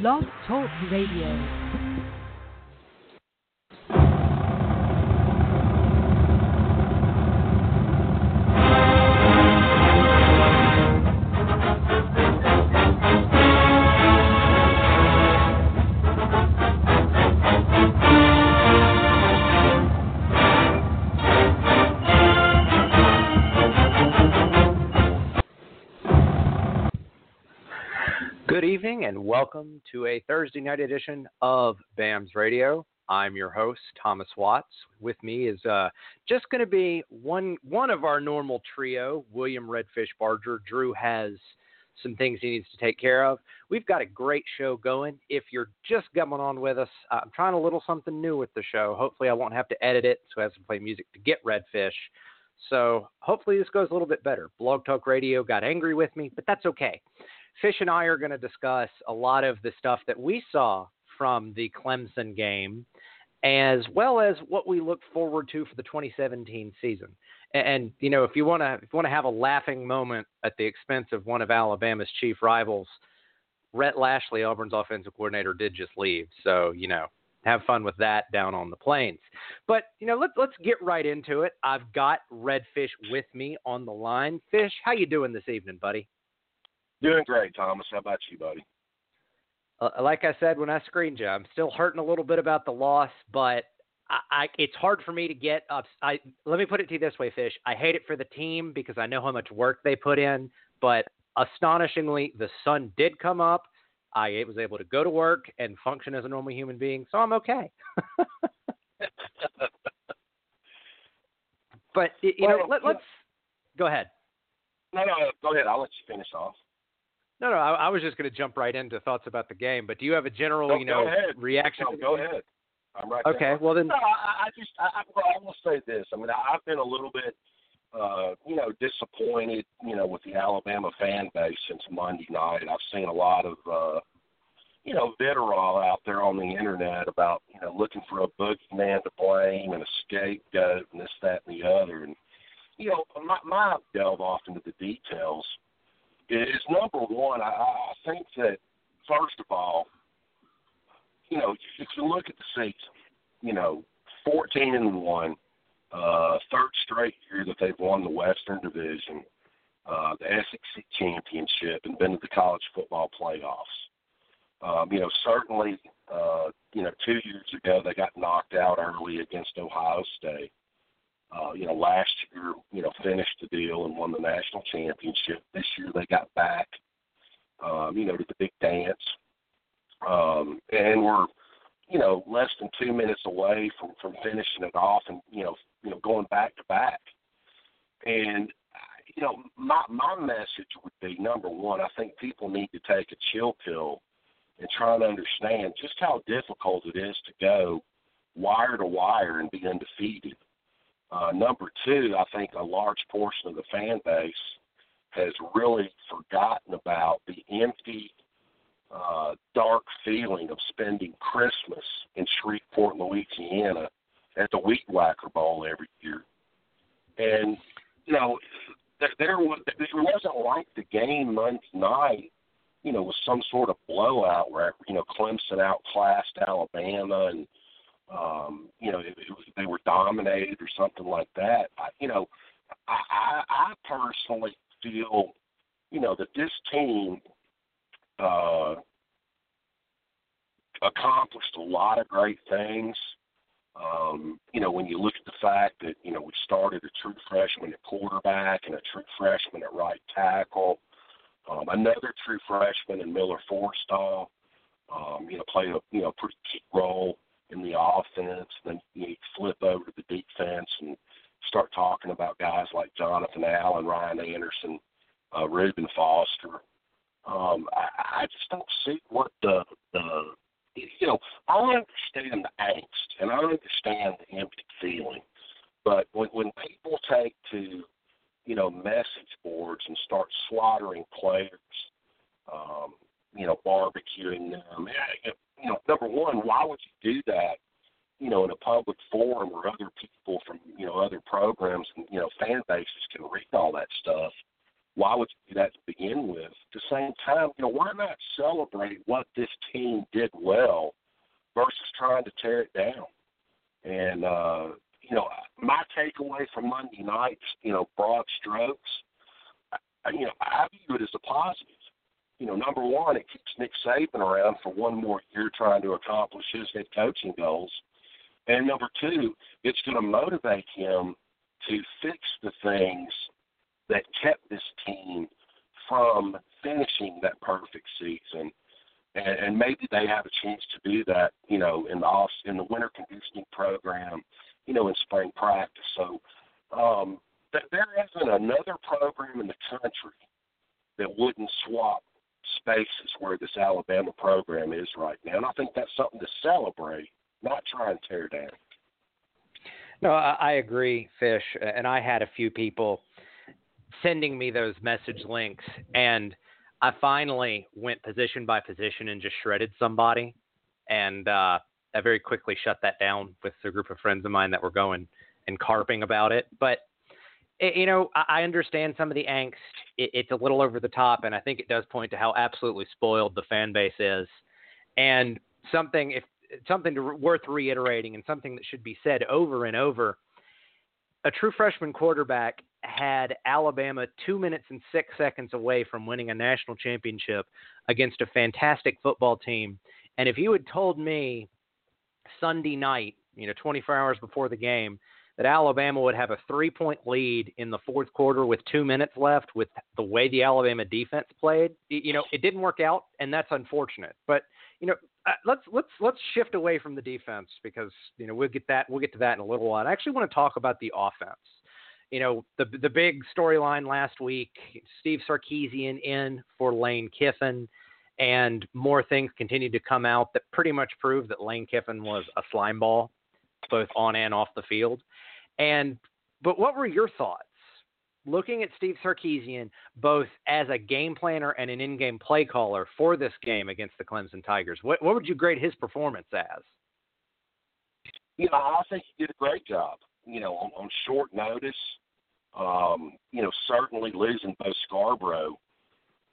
Blog Talk Radio. And welcome to a Thursday night edition of BAMS Radio. I'm your host, Thomas Watts. With me is uh, just going to be one one of our normal trio, William Redfish Barger. Drew has some things he needs to take care of. We've got a great show going. If you're just coming on with us, I'm trying a little something new with the show. Hopefully, I won't have to edit it, so I have to play music to get Redfish. So hopefully, this goes a little bit better. Blog Talk Radio got angry with me, but that's okay. Fish and I are going to discuss a lot of the stuff that we saw from the Clemson game, as well as what we look forward to for the 2017 season. And, and you know, if you want to, if you want to have a laughing moment at the expense of one of Alabama's chief rivals, Rhett Lashlee, Auburn's offensive coordinator, did just leave. So you know, have fun with that down on the plains. But you know, let's let's get right into it. I've got Redfish with me on the line. Fish, how you doing this evening, buddy? Doing great, Thomas. How about you, buddy? Uh, like I said when I screened you, I'm still hurting a little bit about the loss, but I, I, it's hard for me to get up. I let me put it to you this way, Fish. I hate it for the team because I know how much work they put in, but astonishingly, the sun did come up. I was able to go to work and function as a normal human being, so I'm okay. but you well, know, let, us go ahead. No, no, go ahead. I'll let you finish off. No, no, I, I was just going to jump right into thoughts about the game. But do you have a general, no, you know, reaction? No, go ahead. I'm right. Okay, there. well then. No, I, I just, I, I will say this. I mean, I, I've been a little bit, uh, you know, disappointed, you know, with the Alabama fan base since Monday night. I've seen a lot of, uh, you know, vitriol out there on the internet about, you know, looking for a boogeyman to blame and a scapegoat and this, that, and the other. And you know, my, my delve off into the details is number one. I, I think that first of all, you know, if you look at the season, you know, fourteen and one, uh, third straight year that they've won the Western Division, uh, the SEC championship, and been to the college football playoffs. Um, you know, certainly, uh, you know, two years ago they got knocked out early against Ohio State. Uh, you know, last year, you know, finished the deal and won the national championship. This year they got back, um, you know, to the big dance. Um, and we're, you know, less than two minutes away from, from finishing it off and, you know, you know, going back to back. And, you know, my, my message would be number one, I think people need to take a chill pill and try to understand just how difficult it is to go wire to wire and be undefeated. Uh, number two, I think a large portion of the fan base has really forgotten about the empty, uh, dark feeling of spending Christmas in Shreveport, Louisiana at the Weed Whacker Bowl every year. And, you know, there, there, was, there wasn't like the game Monday night, you know, was some sort of blowout where, you know, Clemson outclassed Alabama and – um, you know, it was, they were dominated or something like that. I, you know, I, I, I personally feel, you know, that this team uh, accomplished a lot of great things. Um, you know, when you look at the fact that, you know, we started a true freshman at quarterback and a true freshman at right tackle, um, another true freshman in Miller Forristall, um, you know, play a, you know, pretty key role in the offense. Then you flip over to the defense and start talking about guys like Jonathan Allen, Ryan Anderson, uh, Reuben Foster. Um, I, I just don't see what the the you know. I understand the angst and I understand the empty feeling, but when when people take to you know message boards and start slaughtering players, um, you know, barbecuing them, you know, number one, why would you do that? You know, in a public forum where other people from you know other programs and you know fan bases can read all that stuff. why would you do that to begin with? At the same time, you know, why not celebrate what this team did well versus trying to tear it down? And uh, you know, my takeaway from Monday night, you know, broad strokes, you know, I view it as a positive. You know, number one, it keeps Nick Saban around for one more year trying to accomplish his head coaching goals. And number two, it's going to motivate him to fix the things that kept this team from finishing that perfect season. And, and maybe they have a chance to do that, you know, in the off in the winter conditioning program, you know, in spring practice. So um, th- there isn't another program in the country that wouldn't swap spaces where this Alabama program is right now. And I think that's something to celebrate, not try and tear down. No, I, agree, Fish. And I had a few people sending me those message links, and I finally went position by position and just shredded somebody. And uh, I very quickly shut that down with a group of friends of mine that were going and carping about it. But it, you know, I understand some of the angst. It, it's a little over the top, and I think it does point to how absolutely spoiled the fan base is. And something, if something to, worth reiterating, and something that should be said over and over. A true freshman quarterback had Alabama two minutes and six seconds away from winning a national championship against a fantastic football team. And if you had told me Sunday night, you know, 24 hours before the game, that Alabama would have a three point lead in the fourth quarter with two minutes left with the way the Alabama defense played. You know, it didn't work out, and that's unfortunate. But, you know, uh, let's let's let's shift away from the defense because you know we'll get that we'll get to that in a little while. I actually want to talk about the offense. You know, the the big storyline last week: Steve Sarkisian in for Lane Kiffin, and more things continued to come out that pretty much proved that Lane Kiffin was a slime ball, both on and off the field. And but what were your thoughts looking at Steve Sarkisian both as a game planner and an in-game play caller for this game against the Clemson Tigers? What what would you grade his performance as? You know, I think he did a great job. You know, on, on short notice. Um, you know, certainly losing Bo Scarborough,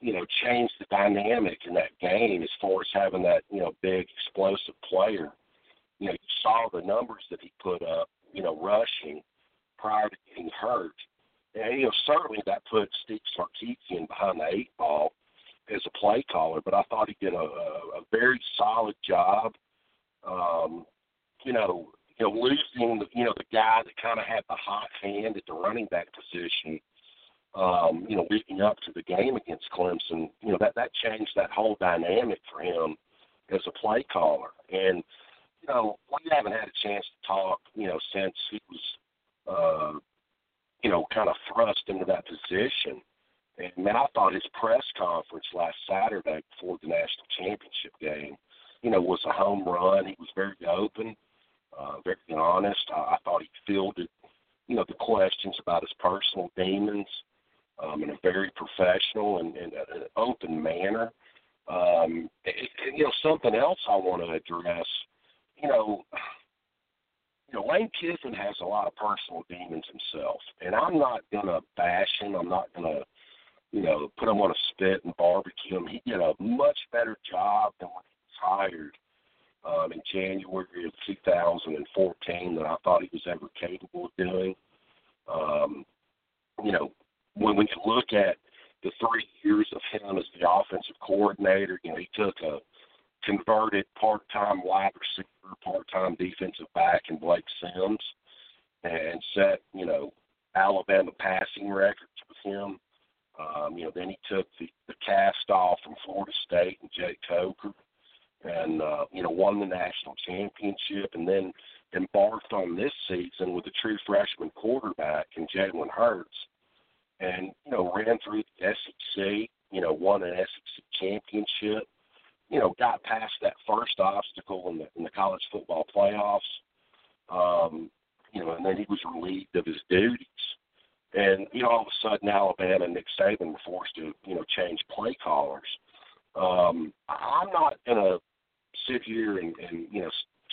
you know, changed the dynamic in that game as far as having that, you know, big explosive player. You know, you saw the numbers that he put up you know, rushing prior to getting hurt. And, you know, certainly that put Steve Sarkisian behind the eight ball as a play caller, but I thought he did a, a, very solid job. Um, you know, you know, losing the, you know the guy that kind of had the hot hand at the running back position. Um, you know, leading up to the game against Clemson, you know that that changed that whole dynamic for him as a play caller. And you know, we haven't had a chance to talk, you know, since he was, uh, you know, kind of thrust into that position. And man, I thought his press conference last Saturday before the national championship game, you know, was a home run. He was very open, uh, very honest. I, I thought he fielded, you know, the questions about his personal demons um, in a very professional and, and uh, open manner. Um, and, and, you know, something else I want to address you know, you know, Lane Kiffin has a lot of personal demons himself, and I'm not gonna bash him. I'm not gonna, you know, put him on a spit and barbecue him. He did a much better job than when he was hired um, in January of 2014 than I thought he was ever capable of doing. Um, you know, when we look at the three years of him as the offensive coordinator, you know, he took a converted part-time wide receiver, part-time defensive back in Blake Sims, and set you know Alabama passing records with him. Um, you know, then he took the, the cast off from Florida State and Jake Coker, and uh, you know won the national championship, and then embarked on this season with a true freshman quarterback in Jalen Hurts, and you know ran through the SEC. You know, won an SEC championship you know, got past that first obstacle in the in the college football playoffs. Um, you know, and then he was relieved of his duties. And, you know, all of a sudden Alabama and Nick Saban were forced to, you know, change play callers. Um, I'm not gonna sit here and, and you know,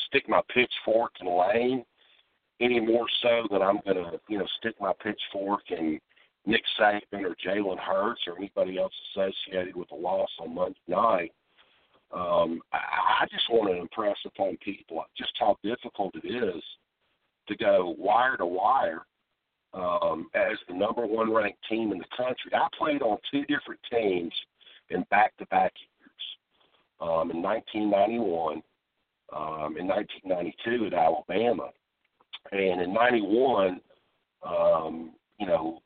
stick my pitchfork in Lane any more so than I'm gonna, you know, stick my pitchfork in Nick Saban or Jalen Hurts or anybody else associated with the loss on Monday night. Um, I, I just want to impress upon people just how difficult it is to go wire to wire um, as the number one ranked team in the country. I played on two different teams in back to back years. Um, in 1991, um, in 1992 at Alabama, and in '91, um, you know,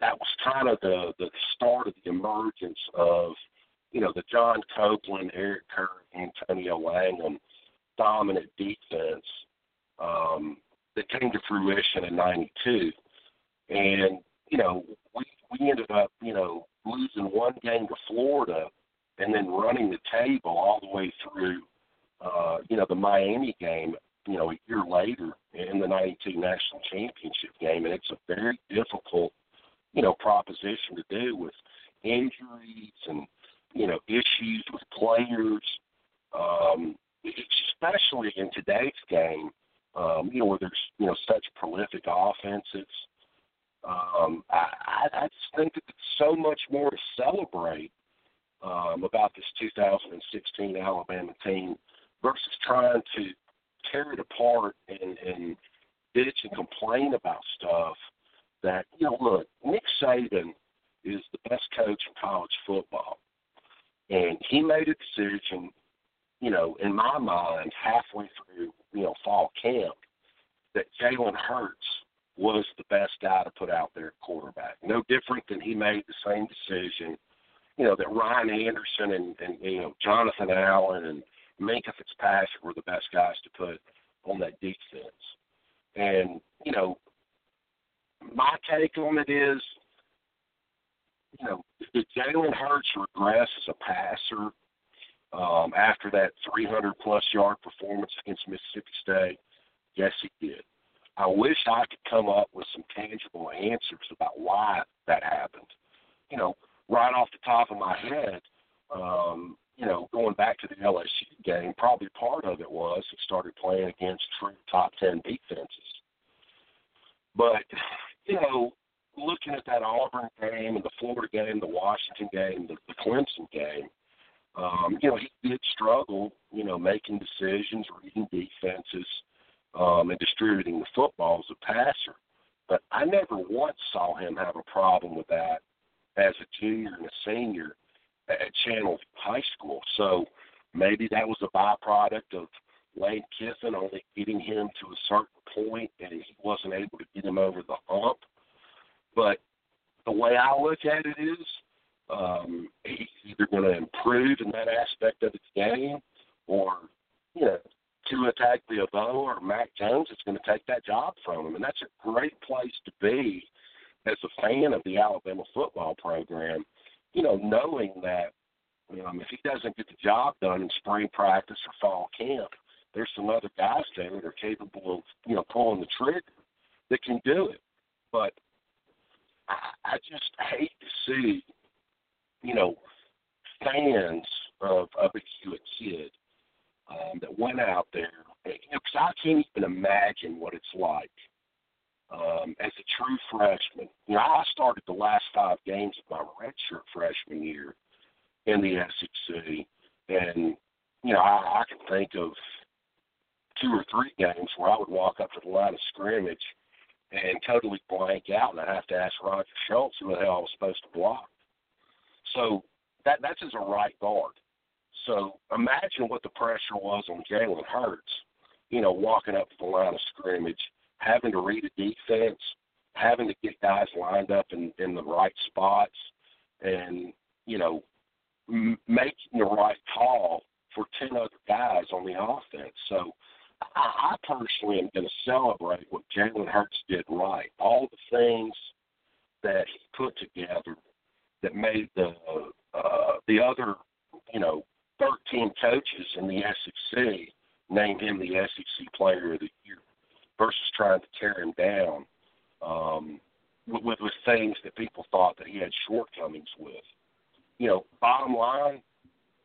that was kind of the the start of the emergence of, you know, the John Copeland, Eric Curry, Antonio Langham dominant defense um, that came to fruition in '92, and you know, we we ended up, you know, losing one game to Florida, and then running the table all the way through, uh, you know, the Miami game you know, a year later in the 92 national championship game. And it's a very difficult, you know, proposition to do with injuries and, you know, issues with players, um, especially in today's game, um, you know, where there's, you know, such prolific offenses. Um, I, I just think that there's so much more to celebrate um, about this 2016 Alabama team versus trying to tear it apart and and bitch and complain about stuff that you know look Nick Saban is the best coach in college football and he made a decision you know in my mind halfway through you know fall camp that Jalen Hurts was the best guy to put out there at quarterback no different than he made the same decision you know that Ryan Anderson and and you know Jonathan Allen and Minkah Fitzpatrick were the best guys to put on that defense. And, you know, my take on it is, you know, did Jalen Hurts regress as a passer um, after that 300 plus yard performance against Mississippi State? Yes, he did. I wish I could come up with some tangible answers about why that happened. You know, right off the top of my head, um, you know, going back to the LSU game, probably part of it was he started playing against true top ten defenses. But, you know, looking at that Auburn game and the Florida game, the Washington game, the, the Clemson game, um, you know, he did struggle, you know, making decisions, reading defenses, um, and distributing the football as a passer. But I never once saw him have a problem with that as a junior and a senior at Channel High School. So maybe that was a byproduct of Lane Kiffin only getting him to a certain point and he wasn't able to get him over the hump. But the way I look at it is um, he's either going to improve in that aspect of his game or, you know, Tua Tagovailoa or Mac Jones is going to take that job from him. And that's a great place to be as a fan of the Alabama football program you know, knowing that um, if he doesn't get the job done in spring practice or fall camp, there's some other guys there that are capable of, you know, pulling the trigger that can do it. But I, I just hate to see, you know, fans of of a Hewitt kid um, that went out there, because you know, I can't even imagine what it's like um, as a true freshman. You know, I started the last five games of my redshirt freshman year in the SEC, and you know, I, I can think of two or three games where I would walk up to the line of scrimmage and totally blank out, and I have to ask Roger Shultz who the hell I was supposed to block. So that that's as a right guard. So imagine what the pressure was on Jalen Hurts, you know, walking up to the line of scrimmage having to read a defense, having to get guys lined up in, in the right spots, and you know, m- making the right call for ten other guys on the offense. So. I, I personally am going to celebrate what Jalen Hurts did right. All the things that he put together that made the uh, the other, you know, 13 coaches in the SEC name him the SEC Player of the Year versus trying to tear him down um, with, with, with things that people thought that he had shortcomings with. You know, bottom line,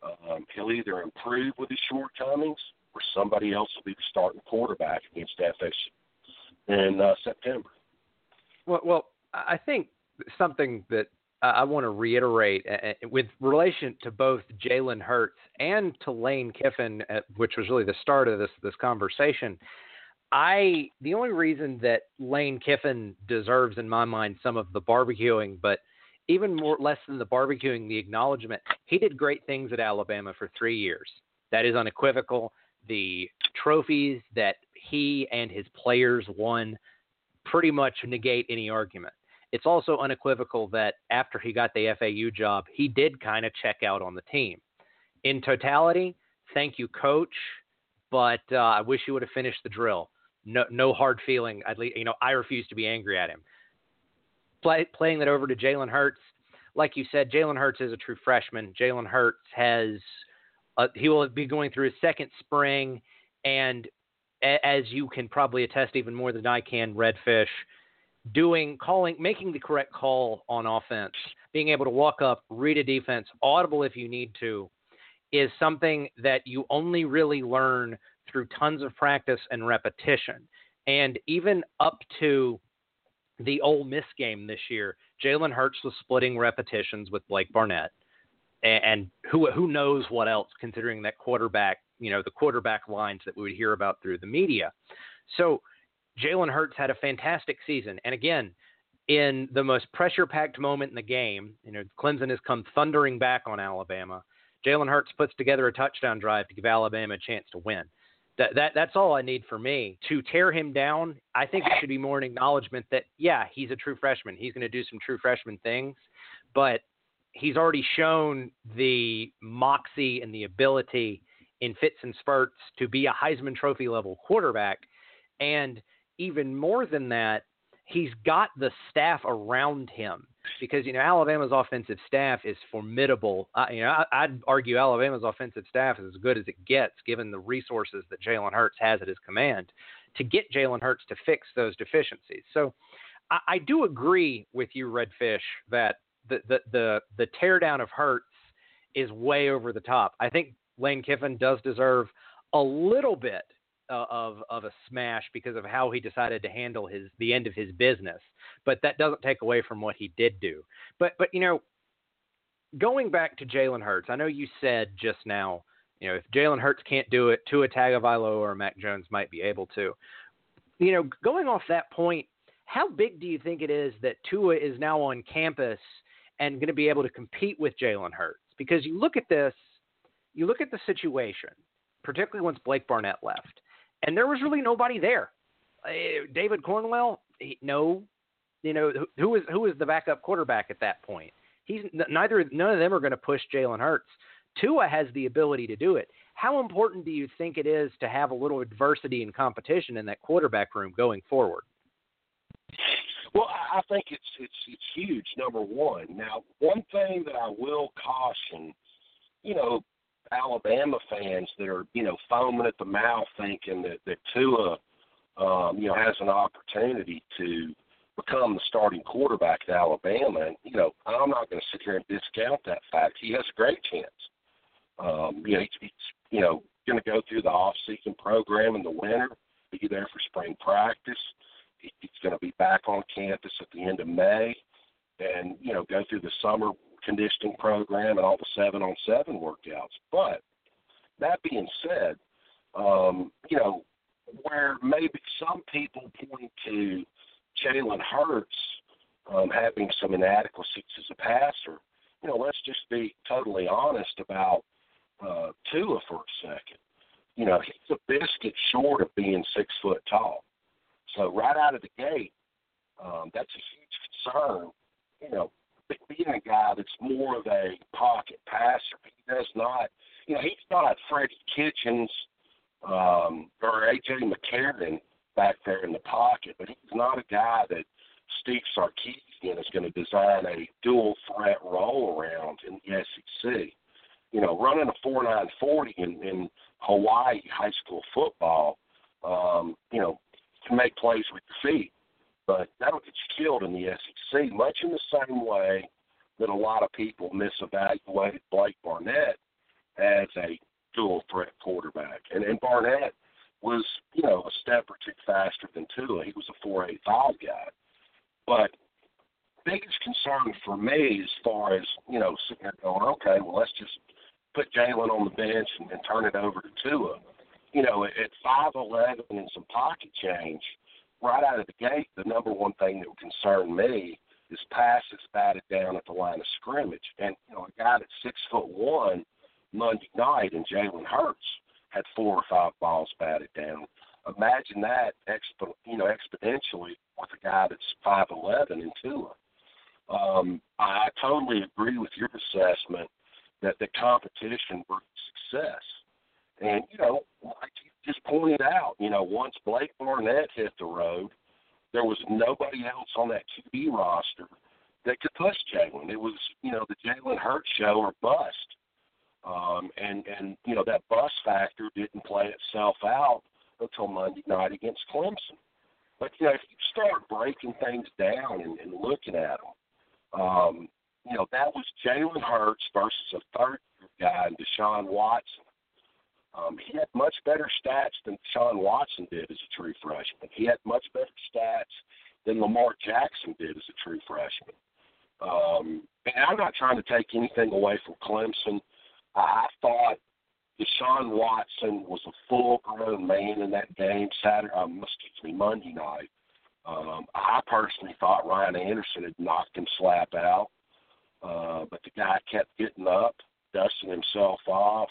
um, he'll either improve with his shortcomings or somebody else will be the starting quarterback against FSU in uh, September. Well, well, I think something that I want to reiterate with relation to both Jalen Hurts and to Lane Kiffin, which was really the start of this this conversation. I the only reason that Lane Kiffin deserves, in my mind, some of the barbecuing, but even more less than the barbecuing, the acknowledgement. He did great things at Alabama for three years. That is unequivocal. The trophies that he and his players won pretty much negate any argument. It's also unequivocal that after he got the FAU job, he did kind of check out on the team. In totality, thank you, coach, but uh, I wish you would have finished the drill. No, no hard feeling. At least, you know, I refuse to be angry at him. Play, playing that over to Jalen Hurts, like you said, Jalen Hurts is a true freshman. Jalen Hurts has uh, he will be going through his second spring, and a- as you can probably attest even more than I can, Redfish, doing calling making the correct call on offense, being able to walk up, read a defense, audible if you need to, is something that you only really learn through tons of practice and repetition. And even up to the Ole Miss game this year, Jalen Hurts was splitting repetitions with Blake Barnett, and, who who knows what else, considering that quarterback, you know, the quarterback lines that we would hear about through the media. So Jalen Hurts had a fantastic season, and again, in the most pressure-packed moment in the game, you know, Clemson has come thundering back on Alabama. Jalen Hurts puts together a touchdown drive to give Alabama a chance to win. That, that that's all I need for me to tear him down. I think it should be more an acknowledgement that yeah, he's a true freshman. He's going to do some true freshman things, but he's already shown the moxie and the ability in fits and spurts to be a Heisman Trophy level quarterback, and even more than that, he's got the staff around him because you know Alabama's offensive staff is formidable. Uh, you know, I, would argue Alabama's offensive staff is as good as it gets, given the resources that Jalen Hurts has at his command to get Jalen Hurts to fix those deficiencies. So, I, I do agree with you, Redfish, that the the the teardown of Hurts is way over the top. I think Lane Kiffin does deserve a little bit uh, of of a smash because of how he decided to handle his the end of his business. But that doesn't take away from what he did do. But but you know, going back to Jalen Hurts, I know you said just now, you know, if Jalen Hurts can't do it, Tua Tagovailoa or Mac Jones might be able to. You know, going off that point, how big do you think it is that Tua is now on campus and going to be able to compete with Jalen Hurts? Because you look at this, you look at the situation, particularly once Blake Barnett left and there was really nobody there. Uh, David Cornwell, he, no, you know who, was who was the backup quarterback at that point. He's neither none of them are going to push Jalen Hurts. Tua has the ability to do it. How important do you think it is to have a little adversity and competition in that quarterback room going forward? Well, I think it's it's it's huge. Number one. Now, one thing that I will caution, you know, Alabama fans that are, you know, foaming at the mouth thinking that, that Tua, um, you know, has an opportunity to become the starting quarterback at Alabama. And, you know, I'm not going to sit here and discount that fact. He has a great chance. Um, you know, he's, he's you know, going to go through the off-season program in the winter, be there for spring practice. He, he's going to be back on campus at the end of May and, you know, go through the summer conditioning program and all the seven on seven workouts. But that being said, um, you know, where maybe some people point to Jalen Hurts um, having some inadequacies as a passer, you know, let's just be totally honest about uh, Tua for a second. You know, he's a biscuit short of being six foot tall. So right out of the gate, um, that's a huge concern. You know, being a guy that's more of a pocket passer. He does not, you know, he's not Freddie Kitchens um, or AJ McCarron back there in the pocket, but he's not a guy that Steve Sarkisian is going to design a dual threat roll around in the SEC. You know, running a four nine forty in, in Hawaii high school football, um, you know, can make plays with your feet but that'll get you killed in the SEC, much in the same way that a lot of people misevaluated Blake Barnett as a dual threat quarterback. And, and Barnett was, you know, a step or two faster than Tua. He was a four eight five guy. But biggest concern for me, as far as you know, sitting there going, okay, well, let's just put Jalen on the bench and, and turn it over to Tua. You know, at five eleven and some pocket change, right out of the gate, the number one thing that would concern me is passes batted down at the line of scrimmage. And you know, a guy that's six foot one Monday night, and Jalen Hurts had four or five balls batted down. Imagine that, expo, you know, exponentially with a guy that's five eleven and Tua. Um, I totally agree with your assessment that the competition brings success. And, you know, like you just pointed out, you know, once Blake Barnett hit the road, there was nobody else on that QB roster that could push Jalen. It was, you know, the Jalen Hurts show or bust. Um, and, and, you know, that bust factor didn't play itself out until Monday night against Clemson. But, you know, if you start breaking things down and, and looking at them, um, you know, that was Jalen Hurts versus a third year guy, Deshaun Watson. Um, he had much better stats than Deshaun Watson did as a true freshman. He had much better stats than Lamar Jackson did as a true freshman. Um, and I'm not trying to take anything away from Clemson. I thought Deshaun Watson was a full-grown man in that game Saturday, um, excuse me, Monday night. Um, I personally thought Ryan Anderson had knocked him slap out. Uh, but the guy kept getting up, dusting himself off.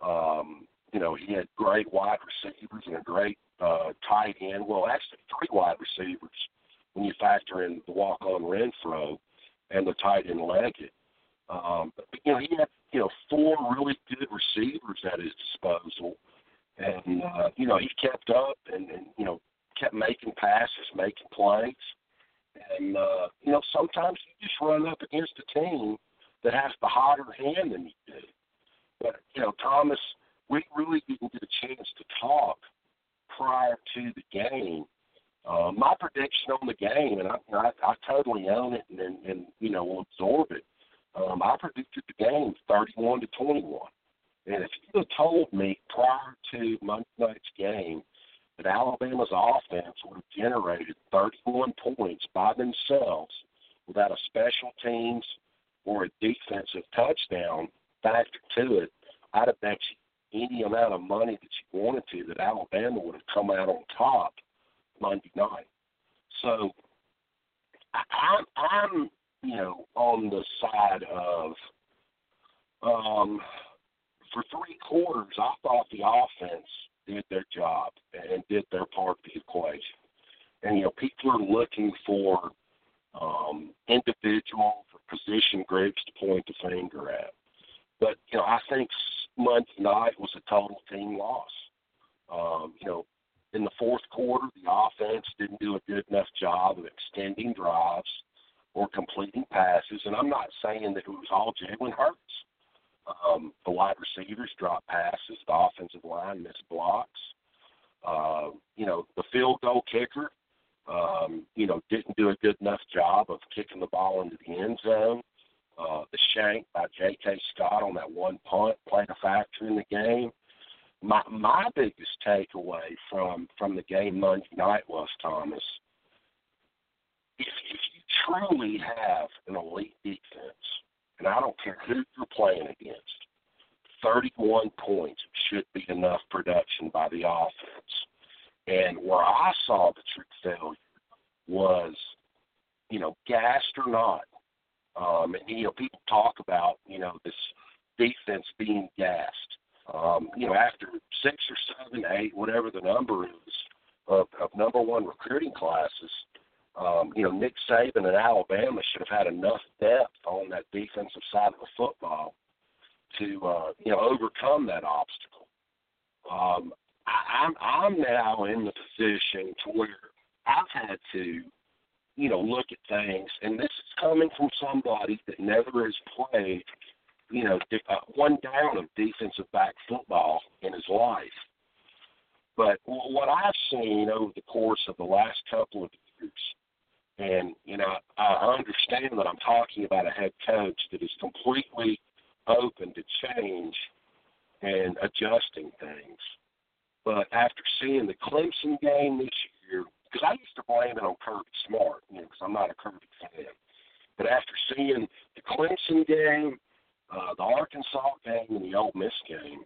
Um, you know, he had great wide receivers and a great uh, tight end. Well, actually, three wide receivers when you factor in the walk-on Renfrow and the tight end Leggett. Um, but, you know, he had you know four really good receivers at his disposal, and uh, you know he kept up and, and you know kept making passes, making plays. And uh, you know, sometimes you just run up against a team that has the hotter hand than you do. But you know, Thomas, we really didn't get a chance to talk prior to the game. Uh, my prediction on the game, and I, I, I totally own it and, and, and you know will absorb it. Um, I predicted the game 31 to 21. And if you had told me prior to Monday night's game that Alabama's offense would have generated 31 points by themselves without a special teams or a defensive touchdown factor to it, I'd have bet you any amount of money that you wanted to that Alabama would have come out on top Monday night. So I'm, I'm you know, on the side of um, for three quarters, I thought the offense did their job and did their part of the equation. And you know, people are looking for um, individual for position groups to point the finger at. But you know, I think Monday night was a total team loss. Um, you know, in the fourth quarter, the offense didn't do a good enough job of extending drives or completing passes. And I'm not saying that it was all Jalen Hurts. Um, the wide receivers dropped passes. The offensive line missed blocks. Uh, you know, the field goal kicker, um, you know, didn't do a good enough job of kicking the ball into the end zone. Uh, the shank by J.K. Scott on that one punt played a factor in the game. My my biggest takeaway from from the game Monday night was Thomas. If, if you truly have an elite defense, and I don't care who you're playing against, 31 points should be enough production by the offense. And where I saw the true failure was, you know, gassed or not. Um, and, you know, people talk about, you know, this defense being gassed. Um, you know, after six or seven, eight, whatever the number is, of, of number one recruiting classes, um, you know, Nick Saban and Alabama should have had enough depth on that defensive side of the football to, uh, you know, overcome that obstacle. Um, I, I'm I'm now in the position to where I've had to, you know, look at things, and this is coming from somebody that never has played, you know, uh, one down of defensive back football in his life. But what I've seen over the course of the last couple of years and, you know, I understand that I'm talking about a head coach that is completely open to change and adjusting things. But after seeing the Clemson game this year, because I used to blame it on Kirby Smart, you know, because I'm not a Kirby fan. But after seeing the Clemson game, uh, the Arkansas game, and the Ole Miss game,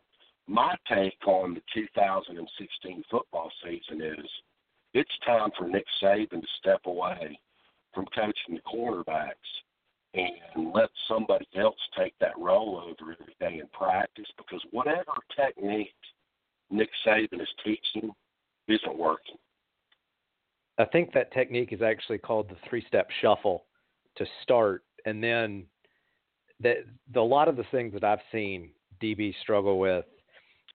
my take on the 2016 football season is it's time for Nick Saban to step away from coaching the cornerbacks and let somebody else take that role over every day in practice because whatever technique Nick Saban is teaching isn't working. I think that technique is actually called the three step shuffle to start and then the, a lot of the things that I've seen DB struggle with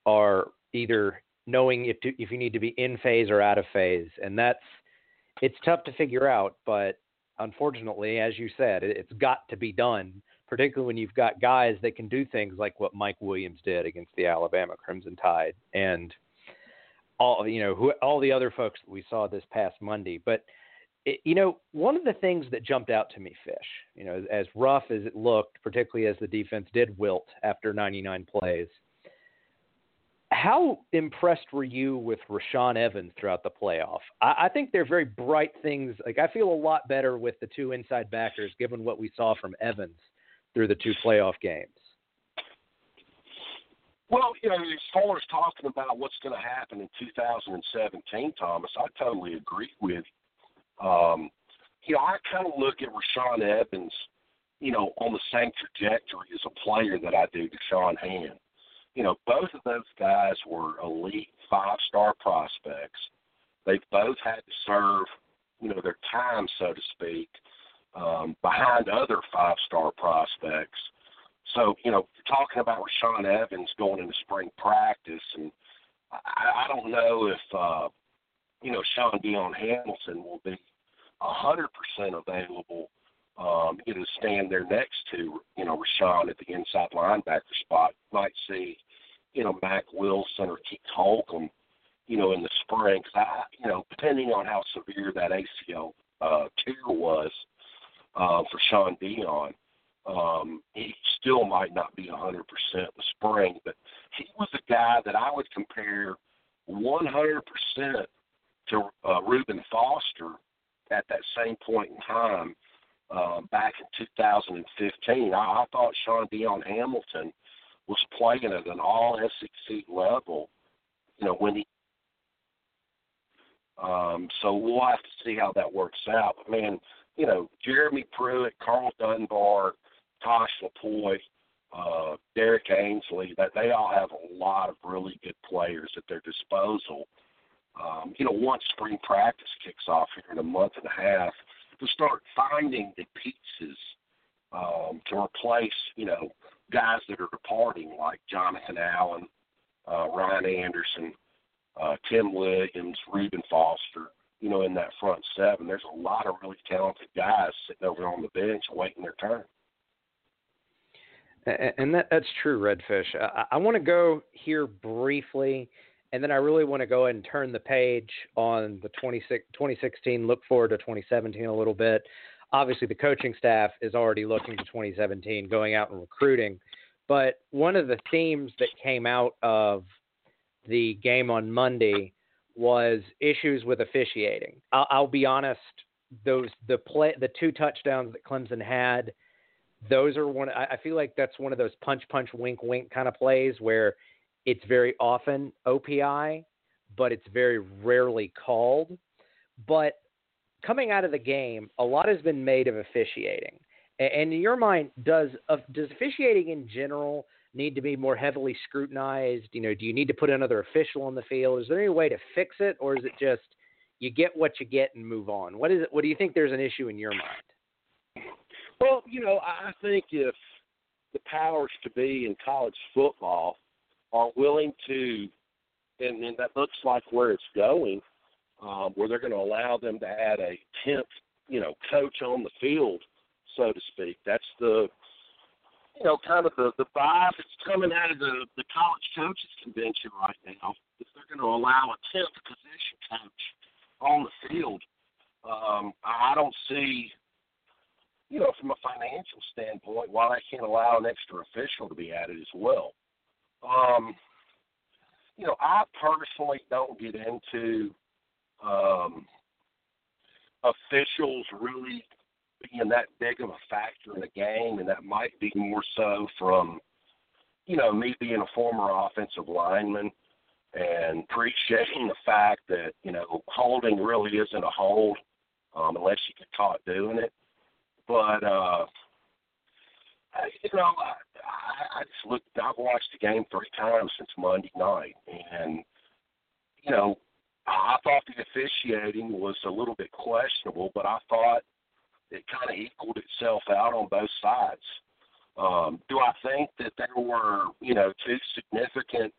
are either knowing if to, if you need to be in phase or out of phase, and that's it's tough to figure out. But unfortunately, as you said, it, it's got to be done. Particularly when you've got guys that can do things like what Mike Williams did against the Alabama Crimson Tide, and all you know, who, all the other folks that we saw this past Monday. But it, you know, one of the things that jumped out to me, Fish, you know, as, as rough as it looked, particularly as the defense did wilt after 99 plays, how impressed were you with Rashaan Evans throughout the playoff? I, I, think they're very bright things. Like I feel a lot better with the two inside backers, given what we saw from Evans through the two playoff games. Well, you know, as far as talking about what's going to happen in 2017, Thomas, I totally agree with. Um, you know, I kind of look at Rashaan Evans, you know, on the same trajectory as a player that I do to Sean Hand you know, both of those guys were elite five star prospects. They've both had to serve, you know, their time, so to speak, um, behind other five star prospects. So, you know, talking about Rashaan Evans going into spring practice, and I, I don't know if, uh, you know, Shaun Dion Hamilton will be a 100% available um, you know, stand there next to, you know, Rashaan at the inside linebacker spot. Might see, you know, Mack Wilson or Keith Holcombe, you know, in the spring. Cause I, you know, depending on how severe that ACL uh, tear was uh, for Shaun Dion, um, he still might not be 100% in the spring, but he was a guy that I would compare 100% to uh, Reuben Foster at that same point in time uh, back in 2015. I, I thought Shaun Dion Hamilton was playing at an all SEC level, you know, when he um, so we'll have to see how that works out. But man, you know, Jeremy Pruitt, Karl Dunbar, Tosh Lupoi, uh, Derrick Ansley, that they all have a lot of really good players at their disposal. Um, you know, once spring practice kicks off here in a month and a half, to start finding the pieces um, to replace, you know, guys that are departing like Jonathan Allen, uh, Ryan Anderson, uh, Tim Williams, Reuben Foster. You know, in that front seven, there's a lot of really talented guys sitting over on the bench waiting their turn. And that, that's true, Redfish. I, I want to go here briefly and then I really want to go ahead and turn the page on the 2016, look forward to 2017 a little bit. Obviously, the coaching staff is already looking to 2017, going out and recruiting. But one of the themes that came out of the game on Monday was issues with officiating. I'll, I'll be honest; those the play, the two touchdowns that Clemson had, those are one. I, feel like that's one of those punch, punch, wink, wink kind of plays where it's very often OPI, but it's very rarely called. But coming out of the game, a lot has been made of officiating. And in your mind, does does officiating in general need to be more heavily scrutinized? You know, do you need to put another official on the field? Is there any way to fix it, or is it just you get what you get and move on? What is it? What do you think? There's an issue in your mind? Well, you know, I think if the powers to be in college football are willing to, and, and that looks like where it's going, um, where they're going to allow them to add a tenth, you know, coach on the field, so to speak. That's the, you know, kind of the the vibe that's coming out of the the college coaches convention right now. If they're going to allow a tenth position coach on the field, um, I don't see you know, from a financial standpoint, why they can't allow an extra official to be added as well. Um, you know, I personally don't get into um, officials really being that big of a factor in the game, and that might be more so from, you know, me being a former offensive lineman and appreciating the fact that you know holding really isn't a hold um, unless you get caught doing it. But uh, you know, I, I just looked. I've watched the game three times since Monday night, and you know, I thought the officiating was a little bit questionable, but I thought it kind of equaled itself out on both sides. Um, do I think that there were, you know, two significant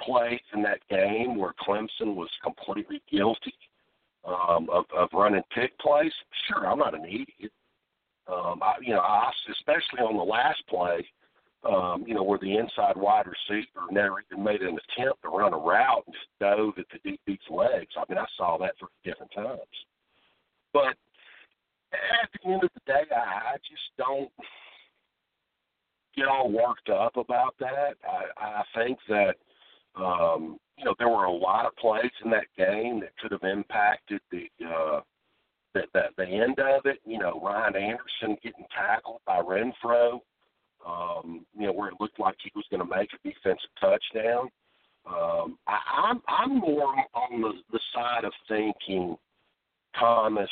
plays in that game where Clemson was completely guilty um, of, of running pick plays? Sure, I'm not an idiot. Um, I, you know, I, especially on the last play, um, you know, where the inside wide receiver never even made an attempt to run a route and just dove at the DB's legs. I mean, I saw that three different times. But at the end of the day, I, I just don't get all worked up about that. I, I think that um, you know there were a lot of plays in that game that could have impacted the uh, the, the the end of it. You know, Ryan Anderson getting tackled by Renfrow. Um, you know, where it looked like he was going to make a defensive touchdown. Um, I, I'm I'm more on the, the side of thinking, Thomas,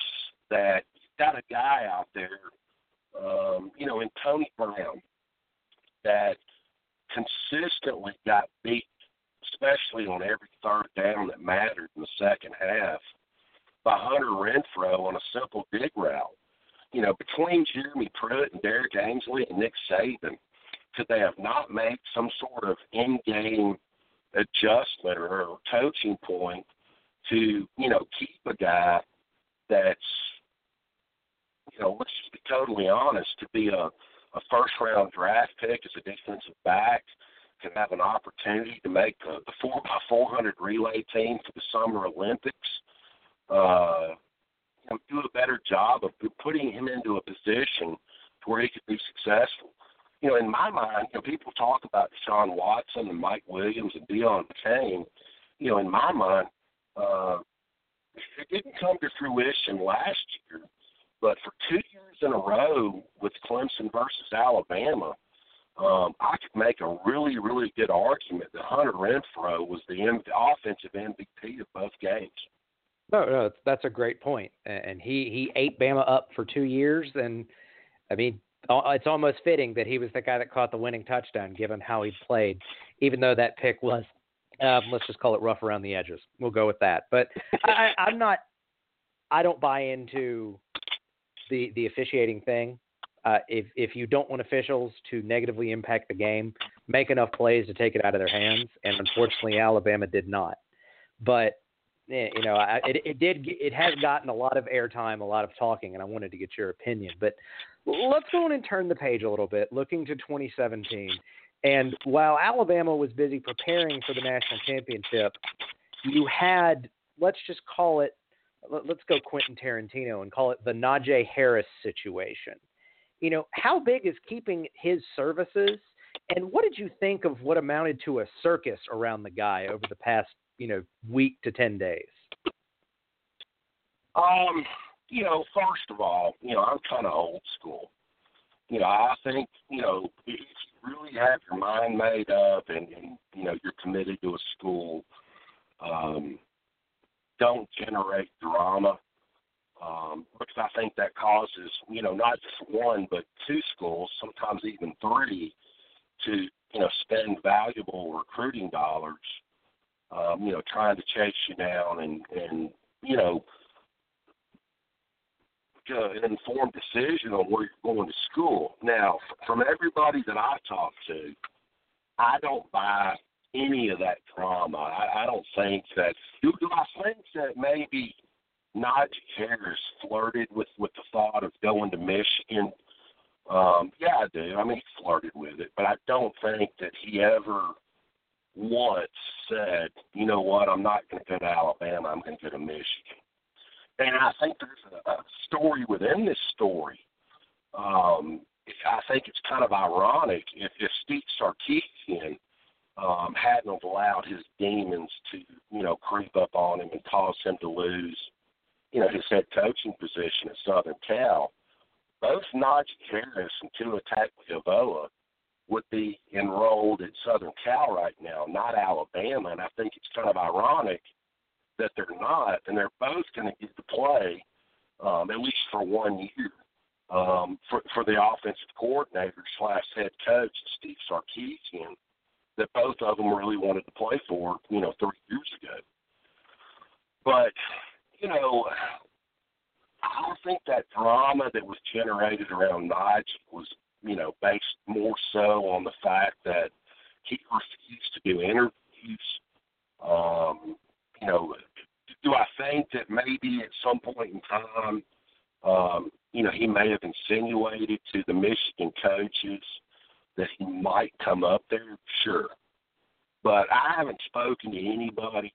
that got a guy out there, um, you know, in Tony Brown, that consistently got beat, especially on every third down that mattered in the second half, by Hunter Renfrow on a simple dig route. You know, between Jeremy Pruitt and Derrick Ansley and Nick Saban, could they have not made some sort of in-game adjustment or coaching point to, you know, keep a guy that's you know, let's just be totally honest, to be a, a first round draft pick as a defensive back, can have an opportunity to make the, the four by four hundred relay team for the Summer Olympics. Uh, know, do a better job of putting him into a position to where he could be successful. You know, in my mind, you know, people talk about Sean Watson and Mike Williams and Deon Cain. You know, in my mind, uh, it didn't come to fruition last year but for two years in a row with Clemson versus Alabama, um, I could make a really, really good argument that Hunter Renfrow was the, M- the offensive MVP of both games. No, no, that's a great point. And he he ate Bama up for two years, and I mean, it's almost fitting that he was the guy that caught the winning touchdown, given how he played. Even though that pick was, um, let's just call it rough around the edges. We'll go with that. But I, I'm not. I don't buy into the the officiating thing. Uh, if if you don't want officials to negatively impact the game, make enough plays to take it out of their hands. And unfortunately, Alabama did not. But you know, I, it, it did. It has gotten a lot of airtime, a lot of talking, and I wanted to get your opinion. But let's go on and turn the page a little bit, looking to 2017. And while Alabama was busy preparing for the national championship, you had let's just call it let's go Quentin Tarantino and call it the Najee Harris situation. You know, how big is keeping his services? And what did you think of what amounted to a circus around the guy over the past, you know, week to 10 days? Um, you know, first of all, you know, I'm kind of old school. You know, I think, you know, if you really have your mind made up and, and you know, you're committed to a school, um, don't generate drama um, because I think that causes, you know, not just one but two schools, sometimes even three, to you know spend valuable recruiting dollars, um, you know, trying to chase you down and and you know uh, an informed decision on where you're going to school. Now, from everybody that I talk to, I don't buy any of that drama. I, I don't think that. Do, do I think that maybe Najee Harris flirted with with the thought of going to Michigan? Um, yeah, I do. I mean, he flirted with it, but I don't think that he ever once said, you know what, I'm not going to go to Alabama. I'm going to go to Michigan. And I think there's a, a story within this story. Um, I think it's kind of ironic if, if Steve Sarkisian um, hadn't allowed his demons to, you know, creep up on him and cause him to lose, you know, his head coaching position at Southern Cal. both Najee Harris and Tua Tagovailoa would be enrolled at Southern Cal right now, not Alabama. And I think it's kind of ironic that they're not, and they're both going to get to play um, at least for one year um, for for the offensive coordinator slash head coach Steve Sarkisian that both of them really wanted to play for, you know, three years ago. But you know, I think that drama that was generated around Nigel was, you know, based more so on the fact that he refused to do interviews. Um, you know, do I think that maybe at some point in time, um, you know, he may have insinuated to the Michigan coaches that he might come up there? Sure. But I haven't spoken to anybody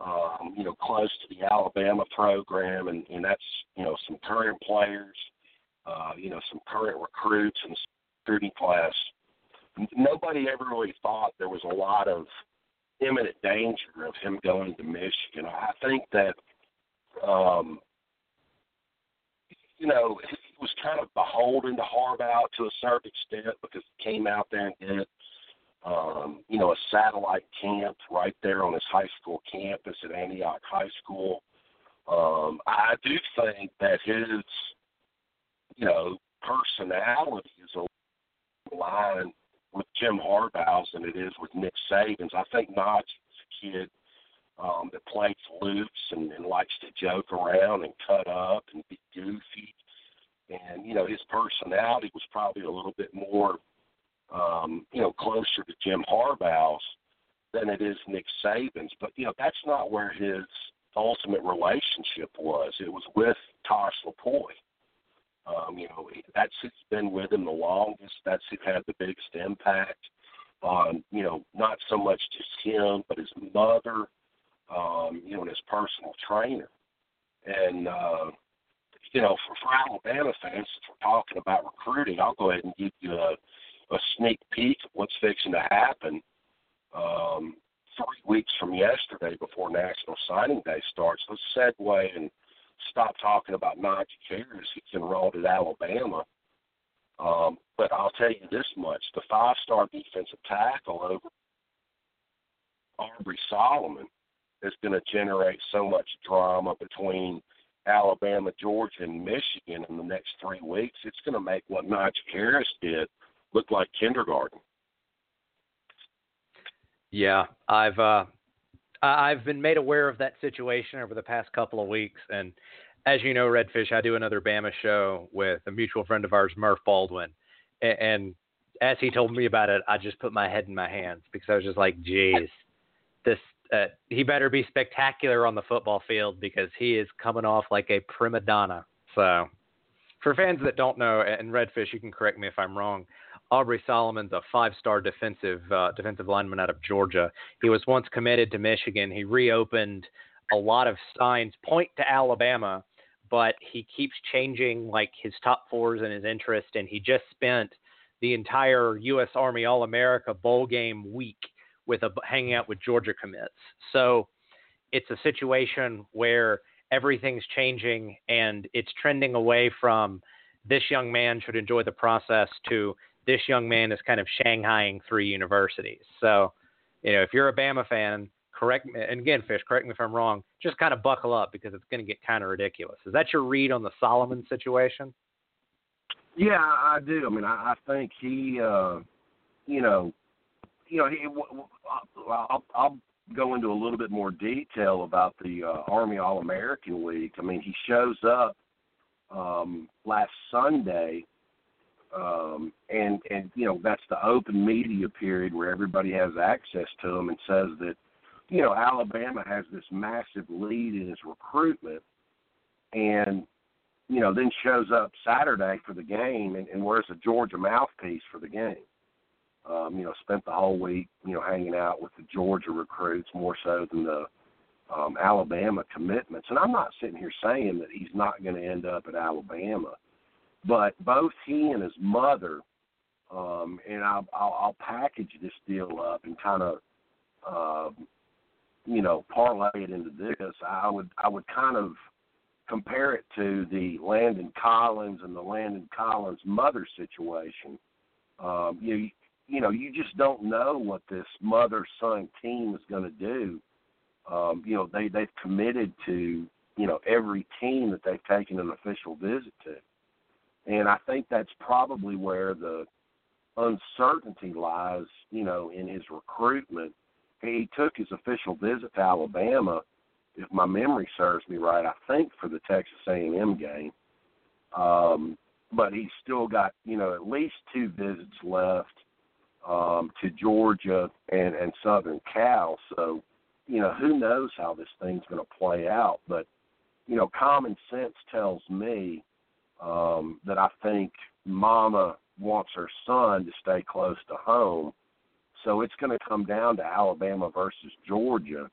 um, you know, close to the Alabama program, and, and that's, you know, some current players, uh, you know, some current recruits and recruiting class. Nobody ever really thought there was a lot of imminent danger of him going to Michigan. I think that, um, you know, he was kind of beholden to Harbaugh to a certain extent because he came out there and did um, you know, a satellite camp right there on his high school campus at Antioch High School. Um, I do think that his, you know, personality is a line with Jim Harbaugh's than it is with Nick Saban's. I think Notch is a kid um, that plays loose and, and likes to joke around and cut up and be goofy. And, you know, his personality was probably a little bit more um, you know, closer to Jim Harbaugh's than it is Nick Saban's. But you know, that's not where his ultimate relationship was. It was with Tosh Lupoi. Um, you know, that's who's been with him the longest. That's had the biggest impact on, you know, not so much just him, but his mother, um, you know, and his personal trainer. And, uh, you know, for, for Alabama fans, if we're talking about recruiting, I'll go ahead and give you a, a sneak peek of what's fixing to happen um, three weeks from yesterday before National Signing Day starts. Let's segue and stop talking about Najee Harris. He's enrolled at Alabama. Um, but I'll tell you this much: the five-star defensive tackle over Aubrey Solomon is going to generate so much drama between Alabama, Georgia, and Michigan in the next three weeks. It's going to make what Najee Harris did look like kindergarten. Yeah, I've uh, I've been made aware of that situation over the past couple of weeks, and as you know, Redfish, I do another Bama show with a mutual friend of ours, Murph Baldwin, and, and as he told me about it, I just put my head in my hands because I was just like, "Geez, this uh, he better be spectacular on the football field because he is coming off like a prima donna." So, for fans that don't know, and Redfish, you can correct me if I'm wrong. Aubrey Solomon's a five-star defensive uh, defensive lineman out of Georgia. He was once committed to Michigan. He reopened. A lot of signs point to Alabama, but he keeps changing like his top fours and his interest. And he just spent the entire U.S. Army All-America bowl game week with a hanging out with Georgia commits. So it's a situation where everything's changing and it's trending away from this young man should enjoy the process to this young man is kind of shanghaiing three universities. So, you know, if you're a Bama fan, correct me, and again, Fish, correct me if I'm wrong, just kind of buckle up because it's going to get kind of ridiculous. Is that your read on the Solomon situation? Yeah, I do. I mean, I, I think he, uh, you know, you know, he. I'll, I'll go into a little bit more detail about the uh, Army All American Week. I mean, he shows up um, last Sunday um, and and you know that's the open media period where everybody has access to them and says that you know Alabama has this massive lead in its recruitment, and you know then shows up Saturday for the game and, and wears a Georgia mouthpiece for the game. Um, you know, spent the whole week you know hanging out with the Georgia recruits more so than the um, Alabama commitments. And I'm not sitting here saying that he's not going to end up at Alabama but both he and his mother, um, and I'll, I'll, I'll package this deal up and kind of, uh, you know, parlay it into this. I would I would kind of compare it to the Landon Collins and the Landon Collins mother situation, um, you you know you just don't know what this mother son team is going to do. Um, you know they they've committed to you know every team that they've taken an official visit to, and I think that's probably where the uncertainty lies. You know in his recruitment, he took his official visit to Alabama if my memory serves me right, I think for the Texas A&M game. Um, but he's still got you know at least two visits left um, to Georgia and and Southern Cal. So you know who knows how this thing's going to play out. But you know common sense tells me um, that I think Mama wants her son to stay close to home. So it's going to come down to Alabama versus Georgia.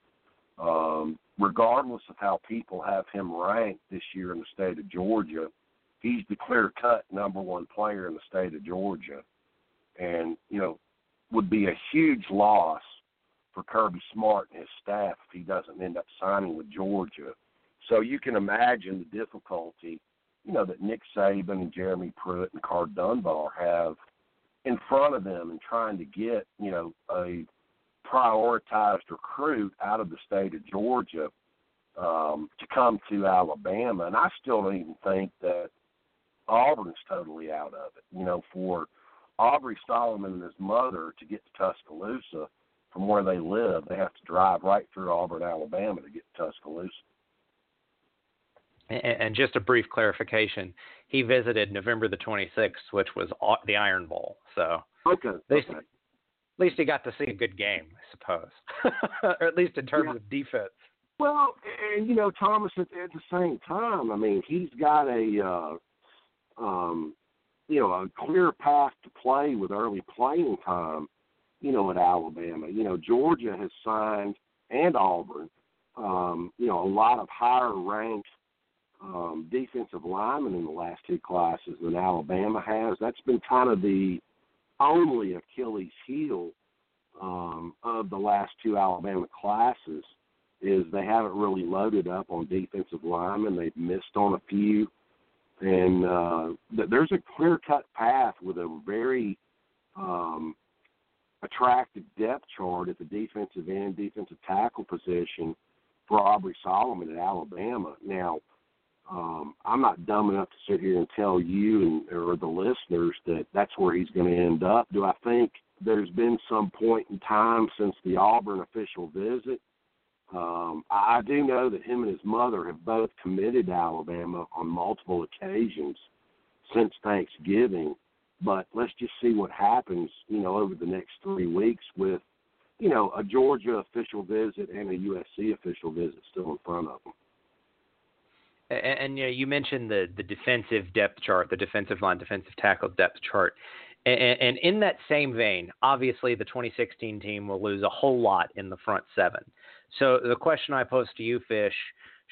Um, regardless of how people have him ranked this year in the state of Georgia, he's the clear cut number one player in the state of Georgia. And, you know, would be a huge loss for Kirby Smart and his staff if he doesn't end up signing with Georgia. So you can imagine the difficulty, you know, that Nick Saban and Jeremy Pruitt and Karl Dunbar have in front of them and trying to get, you know, a prioritized recruit out of the state of Georgia um, to come to Alabama, and I still don't even think that Auburn's totally out of it. You know, for Aubrey Solomon and his mother to get to Tuscaloosa from where they live, they have to drive right through Auburn, Alabama to get to Tuscaloosa. And just a brief clarification, he visited November the 26th, which was the Iron Bowl. So okay, they, okay at least he got to see a good game, I suppose, or at least in terms yeah. of defense. Well, and you know, Thomas at, at the same time, I mean, he's got a, uh, um, you know, a clear path to play with early playing time. You know, at Alabama, you know, Georgia has signed and Auburn, um, you know, a lot of higher ranked um, defensive linemen in the last two classes than Alabama has. That's been kind of the only Achilles heel um, of the last two Alabama classes is they haven't really loaded up on defensive linemen. They've missed on a few, and uh, there's a clear cut path with a very um, attractive depth chart at the defensive end, defensive tackle position for Aubrey Solomon at Alabama. Now, um, I'm not dumb enough to sit here and tell you and or the listeners that that's where he's going to end up. Do I think there's been some point in time since the Auburn official visit? Um, I do know that him and his mother have both committed to Alabama on multiple occasions since Thanksgiving. But let's just see what happens, you know, over the next three weeks with, you know, a Georgia official visit and a USC official visit still in front of them. And, and you know, you mentioned the the defensive depth chart, the defensive line, defensive tackle depth chart. And, and in that same vein, obviously the 2016 team will lose a whole lot in the front seven. So the question I pose to you, Fish,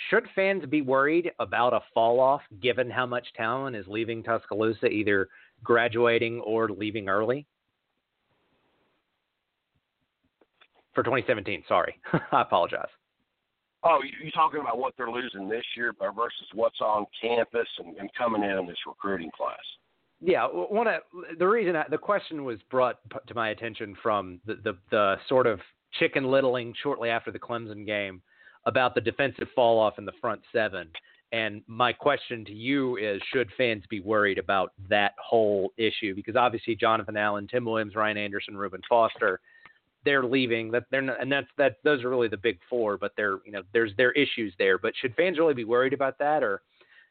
should fans be worried about a fall off given how much talent is leaving Tuscaloosa, either graduating or leaving early? For 2017, sorry. I apologize. Oh, you're talking about what they're losing this year versus what's on campus and, and coming in in this recruiting class. Yeah, one of the reason I, the question was brought to my attention from the, the the sort of chicken littling shortly after the Clemson game about the defensive fall off in the front seven. And my question to you is: Should fans be worried about that whole issue? Because obviously, Jonathan Allen, Tim Williams, Ryan Anderson, Reuben Foster they're leaving. That they're not, and that's that. Those are really the big four. But they're you know there's their issues there. But should fans really be worried about that, or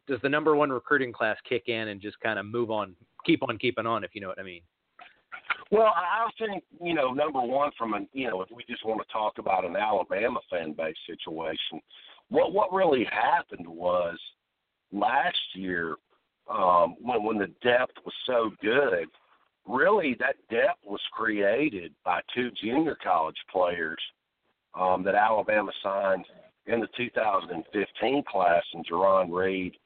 does the number one recruiting class kick in and just kind of move on, keep on keeping on, if you know what I mean? Well, I think you know number one from a you know if we just want to talk about an Alabama fan base situation, what what really happened was last year um, when when the depth was so good really that depth was created by two junior college players um, that Alabama signed in the 2015 class, and Jarran Reed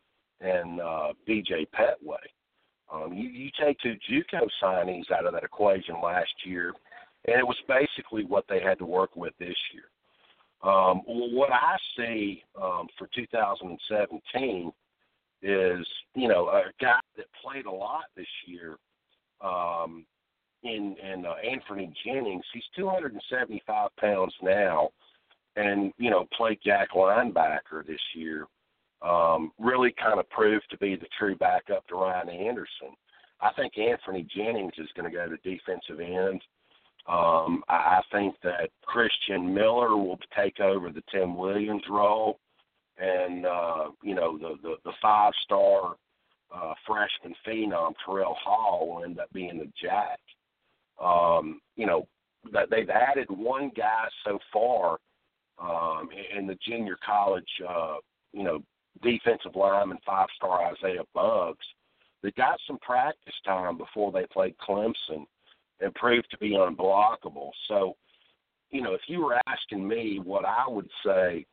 and uh, D.J. Pettway. Um, you, you take two JUCO signings out of that equation last year, and it was basically what they had to work with this year. Um, what I see um, for 2017 is, you know, a guy that played a lot this year um, in, in uh, Anfernee Jennings. He's 275 pounds now and, you know, played jack linebacker this year. Um, really kind of proved to be the true backup to Ryan Anderson. I think Anfernee Jennings is going to go to defensive end. Um, I, I think that Christian Miller will take over the Tim Williams role, and uh, you know the the, the five star uh, freshman phenom Terrell Hall will end up being the jack. Um, you know that they've added one guy so far um, in the junior college, uh, you know, defensive lineman five star Isaiah Buggs. They got some practice time before they played Clemson and proved to be unblockable. So, you know, if you were asking me what I would say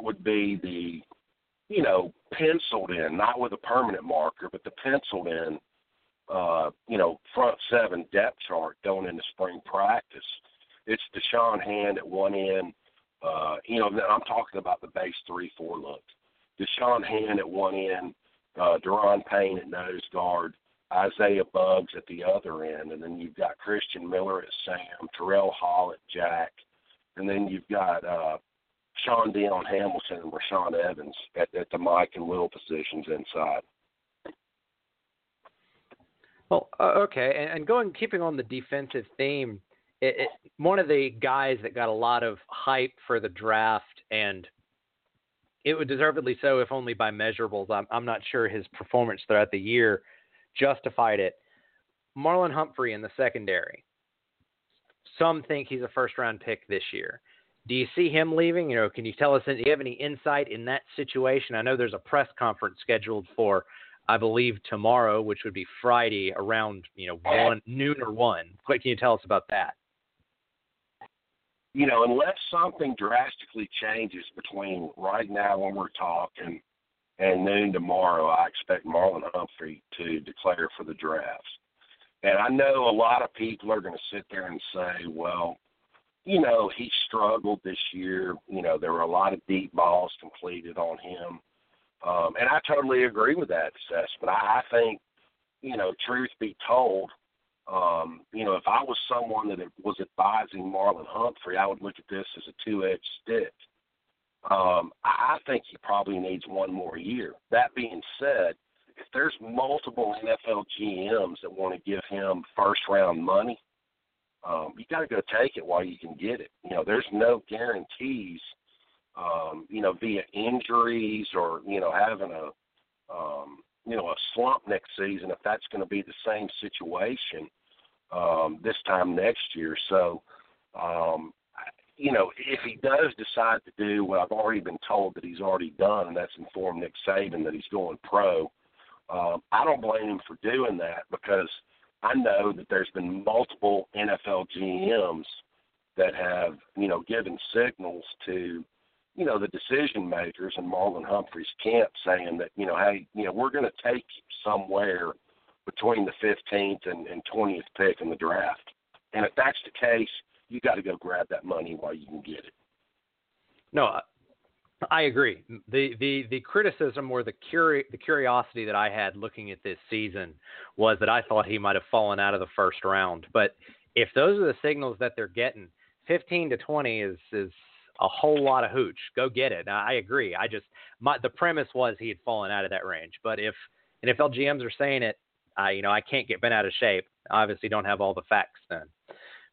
would be the, you know, penciled in, not with a permanent marker, but the penciled in, uh, you know, front seven depth chart going into spring practice. It's Da'Shawn Hand at one end. Uh, you know, I'm talking about the base three four look. Da'Shawn Hand at one end, uh, Da'Ron Payne at nose guard, Isaiah Buggs at the other end, and then you've got Christian Miller at Sam, Terrell Hall at Jack, and then you've got uh, Shaun Dion Hamilton and Rashaan Evans at, at the Mike and Will positions inside. Well, uh, okay, and, and going keeping on the defensive theme, it, it, one of the guys that got a lot of hype for the draft, and it would deservedly so, if only by measurables. I'm, I'm not sure his performance throughout the year justified it. Marlon Humphrey in the secondary. Some think he's a first round pick this year. Do you see him leaving? You know, can you tell us? Do you have any insight in that situation? I know there's a press conference scheduled for, I believe, tomorrow, which would be Friday around you know one noon or one. What can you tell us about that? You know, unless something drastically changes between right now when we're talking and noon tomorrow, I expect Marlon Humphrey to declare for the draft. And I know a lot of people are going to sit there and say, well, you know, he struggled this year. You know, there were a lot of deep balls completed on him. Um, and I totally agree with that assessment. I, I think, you know, truth be told, um, you know, if I was someone that was advising Marlon Humphrey, I would look at this as a two edged stick. Um, I think he probably needs one more year. That being said, if there's multiple NFL GMs that want to give him first round money, um, you got to go take it while you can get it. You know, there's no guarantees. Um, you know, via injuries or you know having a um, you know a slump next season, if that's going to be the same situation um, this time next year. So um, you know, if he does decide to do what I've already been told that he's already done, and that's inform Nick Saban that he's going pro, um, I don't blame him for doing that because I know that there's been multiple NFL GMs that have, you know, given signals to, you know, the decision makers in Marlon Humphrey's camp saying that, you know, hey, you know, we're going to take somewhere between the 15th and, and 20th pick in the draft. And if that's the case, you got to go grab that money while you can get it. No, I agree. The the the criticism or the curi- the curiosity that I had looking at this season was that I thought he might have fallen out of the first round. But if those are the signals that they're getting, 15 to 20 is is a whole lot of hooch. Go get it. Now, I agree. I just my the premise was he had fallen out of that range. But if NFL GMs are saying it, I you know I can't get bent out of shape. obviously, don't have all the facts then.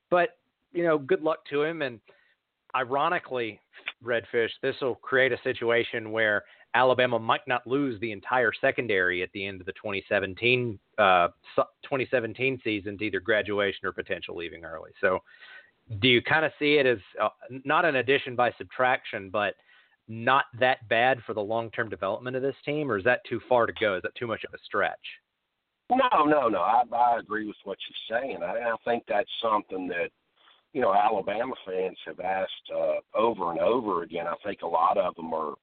But you know, good luck to him. And ironically, Redfish, this will create a situation where Alabama might not lose the entire secondary at the end of the 2017 uh, 2017 season to either graduation or potential leaving early. So, do you kind of see it as uh, not an addition by subtraction, but not that bad for the long term development of this team, or is that too far to go? Is that too much of a stretch? No, no, no. I, I agree with what you're saying. I, I think that's something that you know, Alabama fans have asked uh, over and over again. I think a lot of them are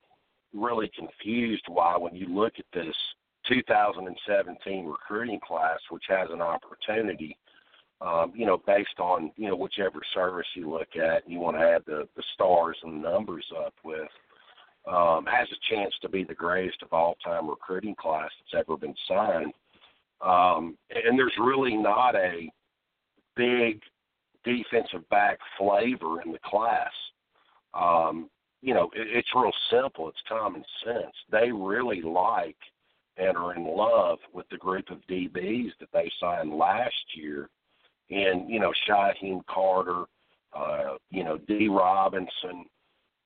really confused why, when you look at this 2017 recruiting class, which has an opportunity um, you know, based on you know whichever service you look at, and you want to add the the stars and the numbers up with, um, has a chance to be the greatest of all time recruiting class that's ever been signed. Um, and there's really not a big defensive back flavor in the class. Um, you know, it, it's real simple. It's common sense. They really like and are in love with the group of DBs that they signed last year. And, you know, Shyheim Carter, uh, you know, D. Robinson,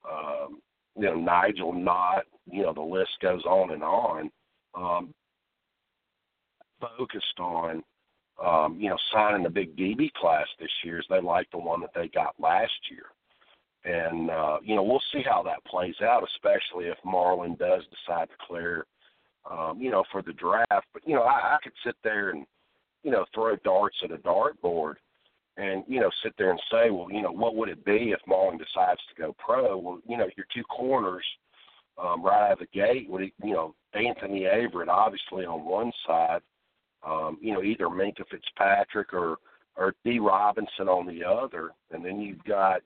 um, you know, Nigel Knott, you know, the list goes on and on. Um, focused on, um, you know, signing the big DB class this year as they like the one that they got last year. And, uh, you know, we'll see how that plays out, especially if Marlon does decide to clear, um, you know, for the draft. But, you know, I, I could sit there and, you know, throw darts at a dartboard and, you know, sit there and say, well, you know, what would it be if Marlon decides to go pro? Well, you know, your two corners um, right out of the gate would, you know, Anthony Averett obviously on one side, um, you know, either Minkah Fitzpatrick or or D. Robinson on the other, and then you've got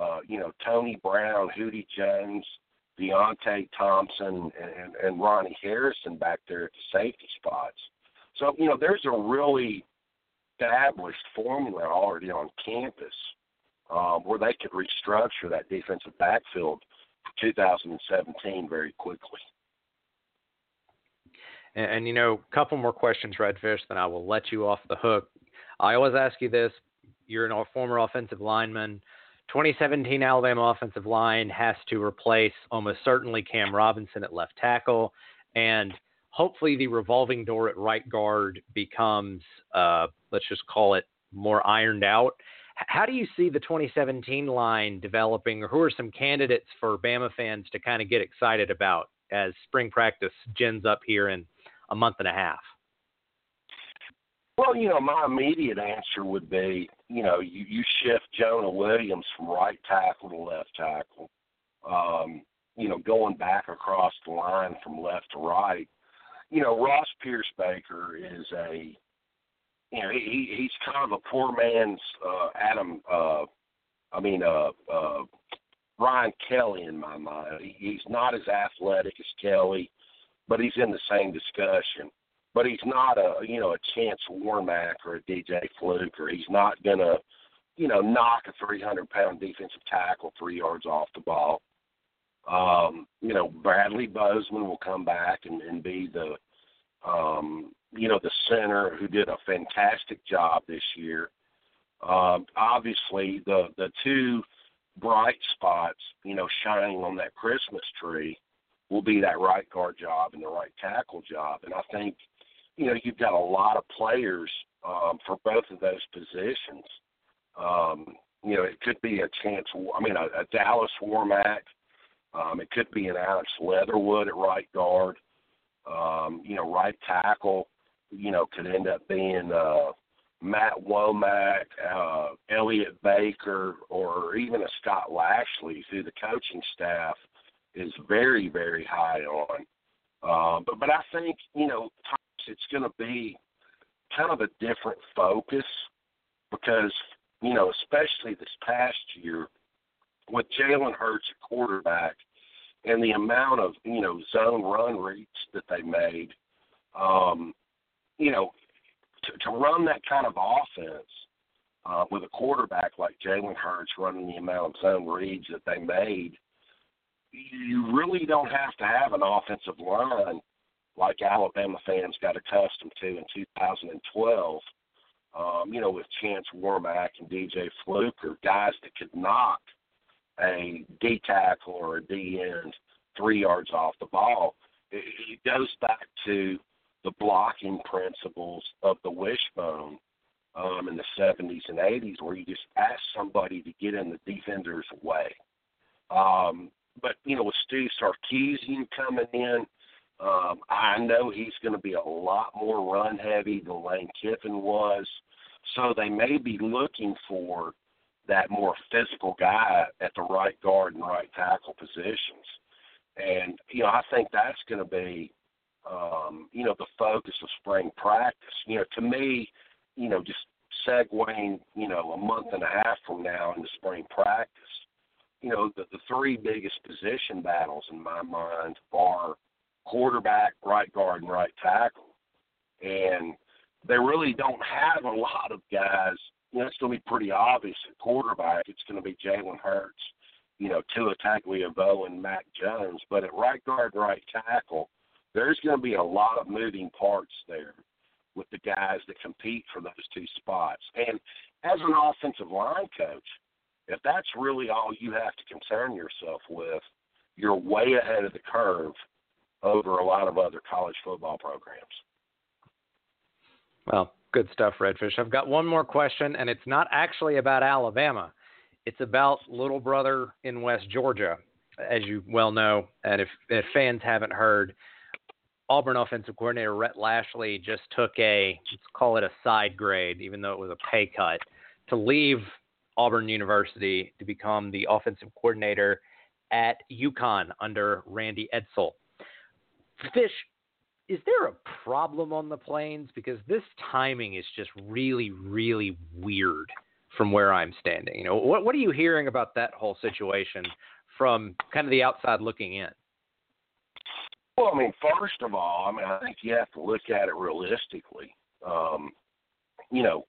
uh, you know Tony Brown, Hootie Jones, Deionte Thompson, and, and Ronnie Harrison back there at the safety spots. So you know there's a really established formula already on campus um, where they could restructure that defensive backfield for 2017 very quickly. And, and you know, a couple more questions, Redfish, then I will let you off the hook. I always ask you this: you're a former offensive lineman. 2017 Alabama offensive line has to replace almost certainly Cam Robinson at left tackle, and hopefully the revolving door at right guard becomes, uh, let's just call it, more ironed out. How do you see the 2017 line developing, or who are some candidates for Bama fans to kind of get excited about as spring practice gins up here in a month and a half? Well, you know, my immediate answer would be, you know, you, you shift Jonah Williams from right tackle to left tackle. Um, you know, going back across the line from left to right. You know, Ross Pierce Baker is a, you know, he he's kind of a poor man's uh, Adam. Uh, I mean, uh, uh, Ryan Kelly in my mind. He, he's not as athletic as Kelly but he's in the same discussion. But he's not a you know a Chance Warmack or a DJ Fluke, or he's not gonna you know knock a 300 pound defensive tackle three yards off the ball. Um, you know Bradley Bozeman will come back and, and be the um, you know the center who did a fantastic job this year. Um, obviously, the the two bright spots, you know, shining on that Christmas tree will be that right guard job and the right tackle job. And I think, you know, you've got a lot of players um, for both of those positions. Um, you know, it could be a chance. I mean, a, a Dallas Warmack. Um, it could be an Alex Leatherwood at right guard. Um, you know, right tackle. You know, could end up being uh, Matt Womack, uh, Elliott Baker, or even a Scott Lashley through the coaching staff is very, very high on. Uh, but but I think you know it's going to be kind of a different focus because you know especially this past year with Jalen Hurts at quarterback and the amount of you know zone run reads that they made, um, you know, to, to run that kind of offense uh, with a quarterback like Jalen Hurts running the amount of zone reads that they made you really don't have to have an offensive line like Alabama fans got accustomed to in 2012. Um, you know, with Chance Warmack and DJ Fluke, or guys that could knock a D tackle or a D end three yards off the ball. It, it goes back to the blocking principles of the wishbone um, in the 70s and 80s, where you just ask somebody to get in the defender's way. Um, but you know, with Steve Sarkisian coming in, um, I know he's going to be a lot more run heavy than Lane Kiffin was. So they may be looking for that more physical guy at the right guard and right tackle positions. And, you know, I think that's going to be, um, you know, the focus of spring practice. You know, to me, you know, just segueing, you know, a month and a half from now into spring practice, you know, the, the three biggest position battles in my mind are quarterback, right guard, and right tackle. And they really don't have a lot of guys. You know, it's going to be pretty obvious at quarterback. It's going to be Jalen Hurts, you know, Tua Tagovailoa and Mac Jones. But at right guard, right tackle, there's going to be a lot of moving parts there with the guys that compete for those two spots. And as an offensive line coach, if that's really all you have to concern yourself with, you're way ahead of the curve over a lot of other college football programs. Well, good stuff, Redfish. I've got one more question, and it's not actually about Alabama. It's about little brother in West Georgia, as you well know. And if, if fans haven't heard, Auburn offensive coordinator Rhett Lashlee just took a let's call it a side grade, even though it was a pay cut, to leave Auburn University to become the offensive coordinator at UConn under Randy Edsall. Fish, is there a problem on the plains? Because this timing is just really, really weird from where I'm standing. You know, what what are you hearing about that whole situation from kind of the outside looking in? Well, I mean, first of all, I mean, I think you have to look at it realistically. Um, you know,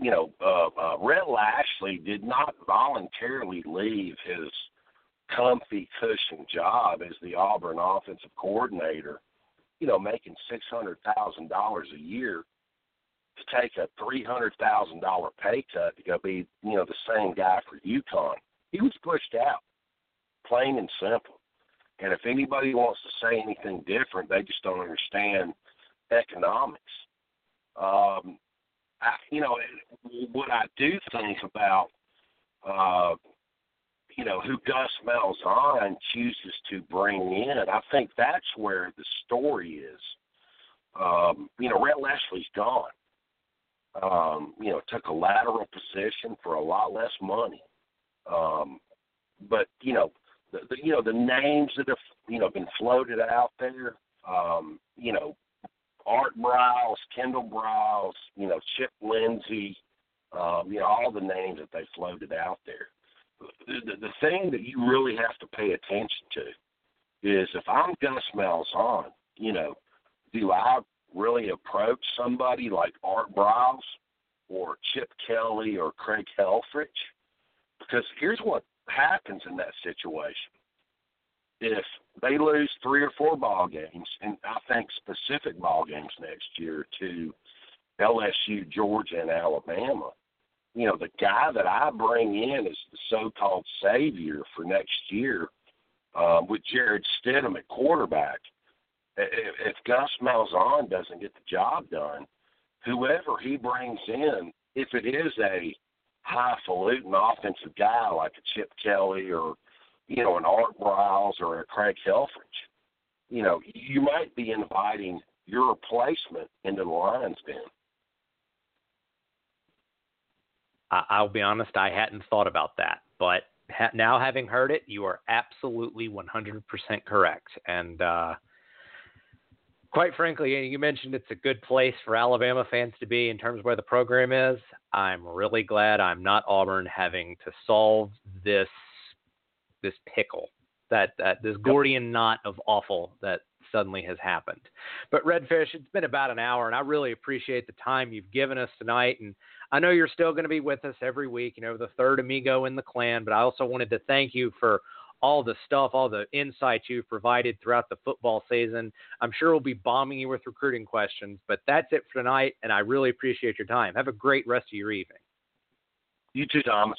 you know, uh, uh, Rhett Lashlee did not voluntarily leave his comfy cushion job as the Auburn offensive coordinator. You know, making six hundred thousand dollars a year to take a three hundred thousand dollar pay cut to go be, you know, the same guy for UConn. He was pushed out, plain and simple. And if anybody wants to say anything different, they just don't understand economics. Um, I, you know, what I do think about, uh, you know, who Gus Malzahn chooses to bring in, I think that's where the story is. Um, you know, Rhett Lashlee's gone. Um, you know, took a lateral position for a lot less money. Um, but you know, the, the you know the names that have you know been floated out there. Um, you know, Art Briles, Kendal Briles, you know, Chip Lindsey, um, you know, all the names that they floated out there. The, the, the thing that you really have to pay attention to is if I'm Gus Malzahn, you know, do I really approach somebody like Art Briles or Chip Kelly or Craig Helfrich? Because here's what happens in that situation. If they lose three or four ball games, and I think specific ball games next year to LSU, Georgia, and Alabama, you know, the guy that I bring in as the so-called savior for next year, um, with Jarrett Stidham at quarterback, if, if Gus Malzahn doesn't get the job done, whoever he brings in, if it is a highfalutin offensive guy like a Chip Kelly or you know an Art Briles or a Craig Helfrich, you know you might be inviting your replacement into the Lions den. I'll be honest, I hadn't thought about that, but now having heard it, you are absolutely 100% correct. And uh, quite frankly, you mentioned it's a good place for Alabama fans to be in terms of where the program is. I'm really glad I'm not Auburn having to solve this this pickle that that this Gordian knot of awful that suddenly has happened. But Redfish, it's been about an hour, and I really appreciate the time you've given us tonight. And I know you're still going to be with us every week, you know, the third amigo in the clan. But I also wanted to thank you for all the stuff, all the insights you've provided throughout the football season. I'm sure we'll be bombing you with recruiting questions, but that's it for tonight, and I really appreciate your time. Have a great rest of your evening. You too, Thomas.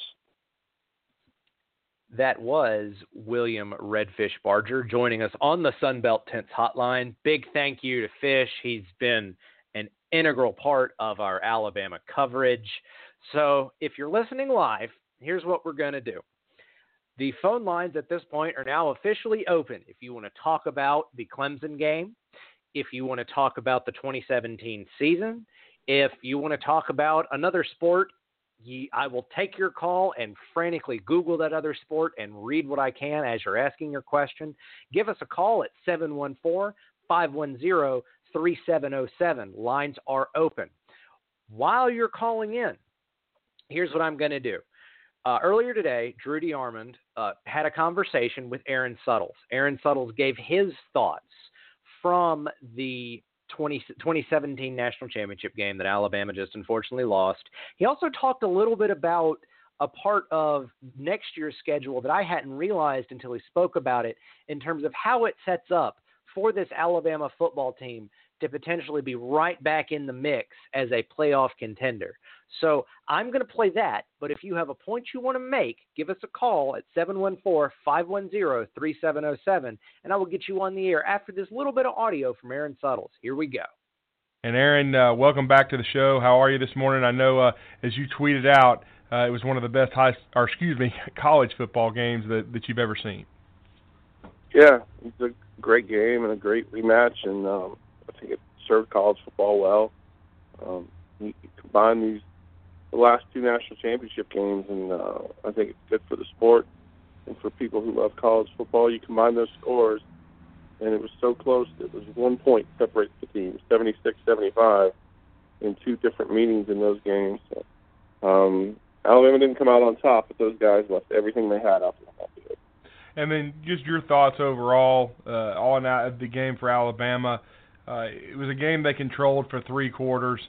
That was William Redfish Barger joining us on the Sunbelt Tents Hotline. Big thank you to Fish. He's been an integral part of our Alabama coverage. So if you're listening live, here's what we're going to do. The phone lines at this point are now officially open. If you want to talk about the Clemson game, if you want to talk about the 2017 season, if you want to talk about another sport, I will take your call and frantically Google that other sport and read what I can as you're asking your question. Give us a call at 714 510 3707. Lines are open. while you're calling in, here's what I'm going to do. Uh, earlier today, Drew DeArmond uh, had a conversation with Aaron Suttles. Aaron Suttles gave his thoughts from the 20, 2017 national championship game that Alabama just unfortunately lost. He also talked a little bit about a part of next year's schedule that I hadn't realized until he spoke about it in terms of how it sets up for this Alabama football team to potentially be right back in the mix as a playoff contender. So I'm going to play that, but if you have a point you want to make, give us a call at 714 510 3707, and I will get you on the air after this little bit of audio from Aaron Suttles. Here we go. And Aaron, uh, welcome back to the show. How are you this morning? I know uh, as you tweeted out, uh, it was one of the best high, or excuse me, college football games that, that you've ever seen. Yeah, it's a great game and a great rematch, and um, I think it served college football well. Um, you combine these the last two national championship games, and uh, I think it's good for the sport and for people who love college football. You combine those scores, and it was so close. It was one point separates the teams, 76-75, in two different meetings in those games. So, um, Alabama didn't come out on top, but those guys left everything they had out there. And then just your thoughts overall uh, on the game for Alabama. Uh, it was a game they controlled for three quarters,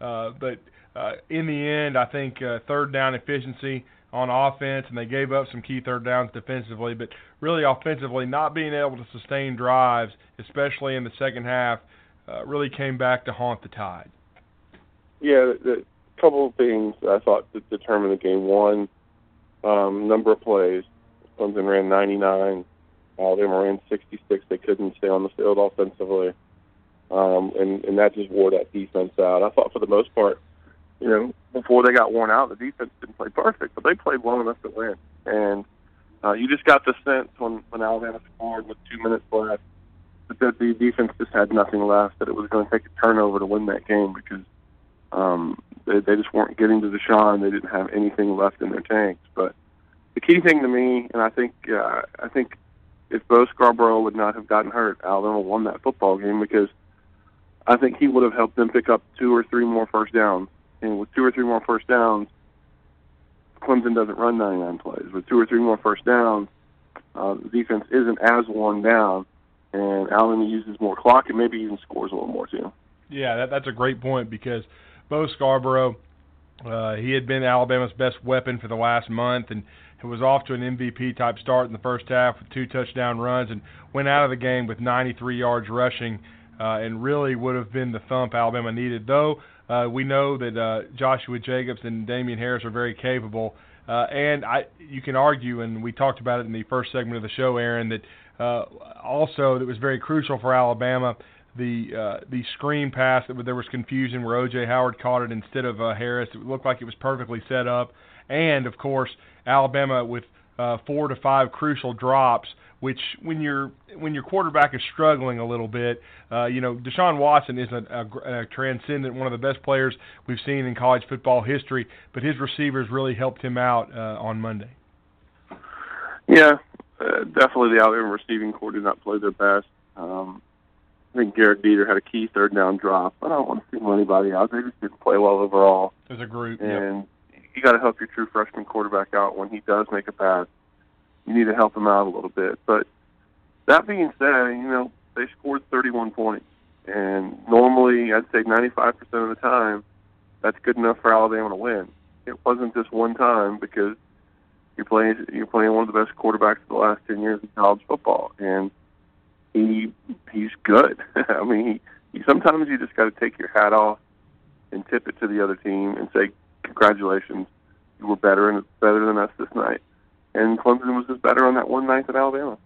uh, but uh, in the end, I think uh, third down efficiency on offense, and they gave up some key third downs defensively, but really offensively, not being able to sustain drives, especially in the second half, uh, really came back to haunt the Tide. Yeah, the couple of things I thought that determined the game. One, um, number of plays. Clemson ran 99. Alabama ran 66. They couldn't stay on the field offensively, um, and and that just wore that defense out. I thought for the most part, you know, before they got worn out, the defense didn't play perfect, but they played well enough to win. And uh, you just got the sense when when Alabama scored with two minutes left that the defense just had nothing left. That it was going to take a turnover to win that game because um, they, they just weren't getting to Deshaun. They didn't have anything left in their tanks. But the key thing to me, and I think uh, I think if Bo Scarborough would not have gotten hurt, Alabama won that football game because I think he would have helped them pick up two or three more first downs. And with two or three more first downs, Clemson doesn't run 99 plays. With two or three more first downs, uh, the defense isn't as worn down, and Alabama uses more clock and maybe even scores a little more too. Yeah, that, that's a great point because Bo Scarborough, uh, he had been Alabama's best weapon for the last month, and it was off to an MVP type start in the first half with two touchdown runs and went out of the game with 93 yards rushing and really would have been the thump Alabama needed. Though uh, we know that uh, Joshua Jacobs and Damien Harris are very capable, uh, and I you can argue, and we talked about it in the first segment of the show, Aaron, that uh, also that was very crucial for Alabama. The uh, the screen pass that there was confusion where O.J. Howard caught it instead of uh, Harris. It looked like it was perfectly set up and of course Alabama with uh, four to five crucial drops. Which, when your when your quarterback is struggling a little bit, uh, you know Deshaun Watson is a, a, a transcendent, one of the best players we've seen in college football history. But his receivers really helped him out uh, on Monday. Yeah, uh, definitely the Alabama receiving corps did not play their best. Um, I think Gehrig Dieter had a key third down drop. But I don't want to single anybody out. They just didn't play well overall. As a group, and you got to help your true freshman quarterback out when he does make a pass. You need to help him out a little bit. But that being said, you know they scored 31 points, and normally I'd say 95% of the time that's good enough for Alabama to win. It wasn't this one time because you're playing you're playing one of the best quarterbacks of the last 10 years in college football, and he he's good. I mean, he, he sometimes you just got to take your hat off and tip it to the other team and say, congratulations, you were better and better than us this night. And Clemson was just better on that one night than Alabama.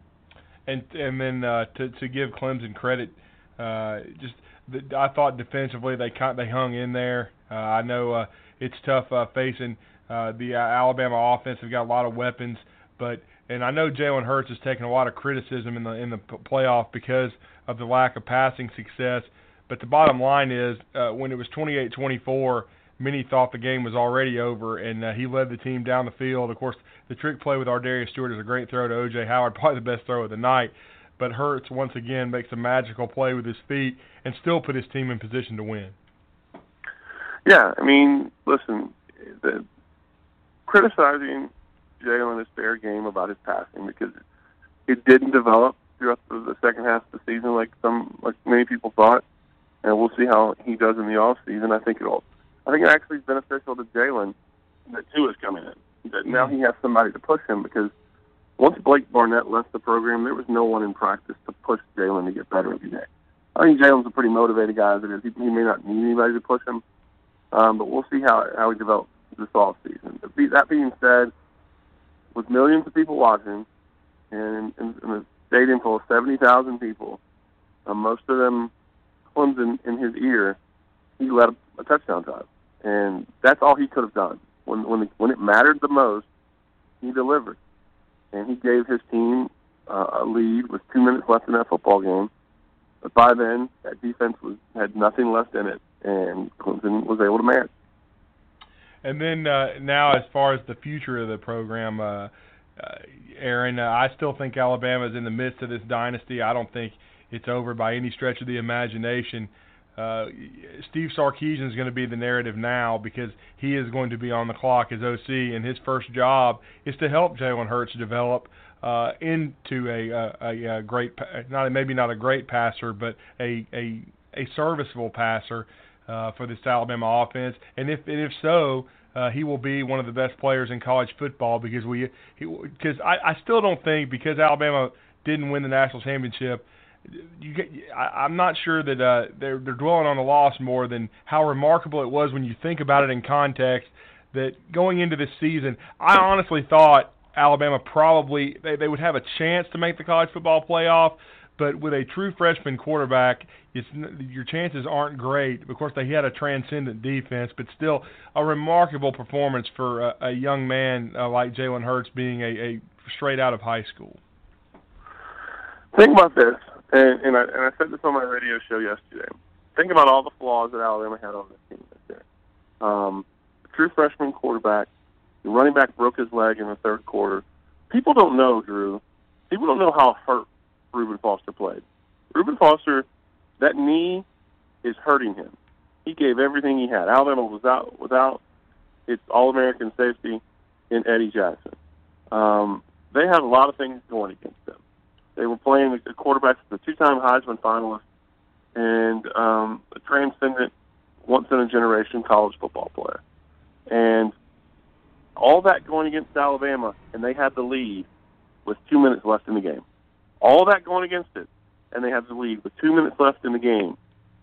And and then uh, to to give Clemson credit, uh, just the, I thought defensively they kind they hung in there. Uh, I know uh, it's tough uh, facing uh, the uh, Alabama offense. They've got a lot of weapons, but and I know Jalen Hurts has taken a lot of criticism in the in the playoff because of the lack of passing success. But the bottom line is, uh, when it was 28-24 many thought the game was already over, and uh, he led the team down the field. Of course, the trick play with Ardarius Stewart is a great throw to O.J. Howard, probably the best throw of the night. But Hurts once again makes a magical play with his feet and still put his team in position to win. Yeah, I mean, listen, the, criticizing Jalen is fair game about his passing because it didn't develop throughout the, the second half of the season like some like many people thought, and we'll see how he does in the off season. I think it'll. I think it actually is beneficial to Jalen that Tua is coming in. That now he has somebody to push him because once Blake Barnett left the program, there was no one in practice to push Jalen to get better every day. I think Jalen's a pretty motivated guy as it is. He, he may not need anybody to push him, um, but we'll see how how he develops this off season. That being said, with millions of people watching, and in, in a stadium full of seventy thousand people, uh, most of them Clemson in his ear, he led a, a touchdown drive, and that's all he could have done. When when the, when it mattered the most, he delivered, and he gave his team uh, a lead with two minutes left in that football game. But by then, that defense was had nothing left in it, and Clemson was able to match. And then uh, now, as far as the future of the program, uh, uh, Aaron, uh, I still think Alabama is in the midst of this dynasty. I don't think it's over by any stretch of the imagination. Uh, Steve Sarkisian is going to be the narrative now because he is going to be on the clock as OC, and his first job is to help Jalen Hurts develop uh, into a, a, a great, not maybe not a great passer, but a a, a serviceable passer uh, for this Alabama offense. And if and if so, uh, he will be one of the best players in college football because we because I, I still don't think because Alabama didn't win the national championship. You get, I, I'm not sure that uh, they're they're dwelling on the loss more than how remarkable it was when you think about it in context. That going into this season, I honestly thought Alabama probably they, they would have a chance to make the college football playoff, but with a true freshman quarterback, it's, your chances aren't great. Of course, they had a transcendent defense, but still a remarkable performance for a, a young man uh, like Jalen Hurts being a, a straight out of high school. Think about this, and, and, I, and I said this on my radio show yesterday. Think about all the flaws that Alabama had on this team this year. Um, true freshman quarterback, the running back broke his leg in the third quarter. People don't know, Drew. People don't know how hurt Reuben Foster played. Reuben Foster, that knee is hurting him. He gave everything he had. Alabama was out without its All-American safety in Eddie Jackson. Um, they had a lot of things going against them. They were playing the quarterback, the two-time Heisman finalist, and um, a transcendent, once-in-a-generation college football player. And all that going against Alabama, and they had the lead with two minutes left in the game. All that going against it, and they had the lead with two minutes left in the game.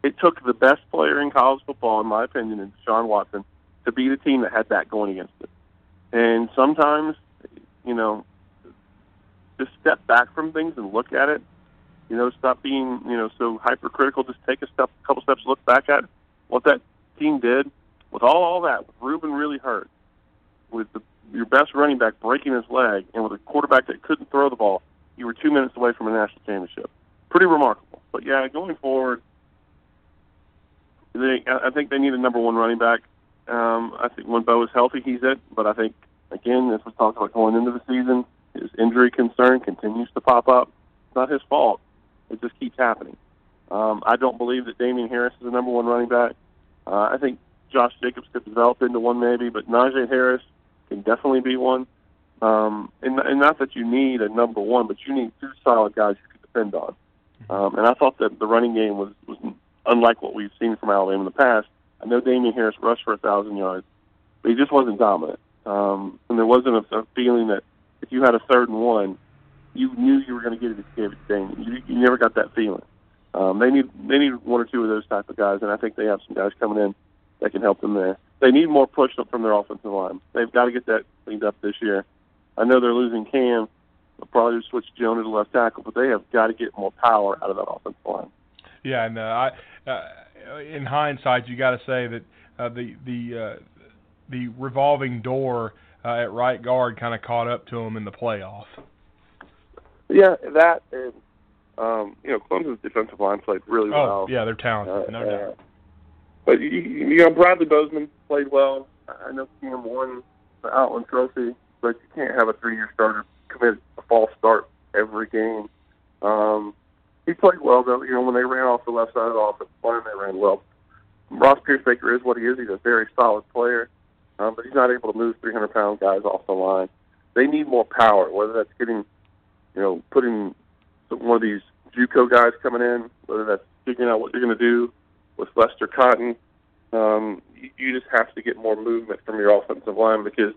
It took the best player in college football, in my opinion, in Deshaun Watson, to beat a team that had that going against it. And sometimes, you know, just step back from things and look at it. You know, stop being, you know, so hypercritical. Just take a step, a couple steps, look back at what that team did. With all all that, with Reuben really hurt, with the, your best running back breaking his leg, and with a quarterback that couldn't throw the ball, you were two minutes away from a national championship. Pretty remarkable. But yeah, going forward, they, I think they need a number one running back. Um, I think when Bo is healthy, he's it. But I think again, as we talked about going into the season, his injury concern continues to pop up. It's not his fault. It just keeps happening. Um, I don't believe that Damien Harris is the number one running back. Uh, I think Josh Jacobs could develop into one maybe, but Najee Harris can definitely be one. Um, and, and not that you need a number one, but you need two solid guys you can depend on. Um, and I thought that the running game was, was unlike what we've seen from Alabama in the past. I know Damien Harris rushed for a thousand yards, but he just wasn't dominant. Um, and there wasn't a, a feeling that if you had a third and one, you knew you were going to get it to Damien. You, you never got that feeling. Um, they need they need one or two of those type of guys, and I think they have some guys coming in that can help them there. They need more push from their offensive line. They've got to get that cleaned up this year. I know they're losing Cam. They'll probably switch Jonah to left tackle, but they have got to get more power out of that offensive line. Yeah, and uh, I, uh, in hindsight, you got to say that uh, the the uh, the revolving door uh, at right guard kind of caught up to them in the playoff. Yeah, that and um, you know Clemson's defensive line played really oh, well. yeah, they're talented, no doubt. But you, you know Bradley Bozeman played well. I know Cam won the Outland Trophy but you can't have a three-year starter commit a false start every game. Um, he played well though. You know, when they ran off the left side of the offensive line, they ran well. Ross Pierschbacher is what he is. He's a very solid player, um, but he's not able to move 300 pound guys off the line. They need more power, whether that's getting, you know, putting one of these JUCO guys coming in, whether that's figuring out what you're going to do with Lester Cotton. Um, you, you just have to get more movement from your offensive line because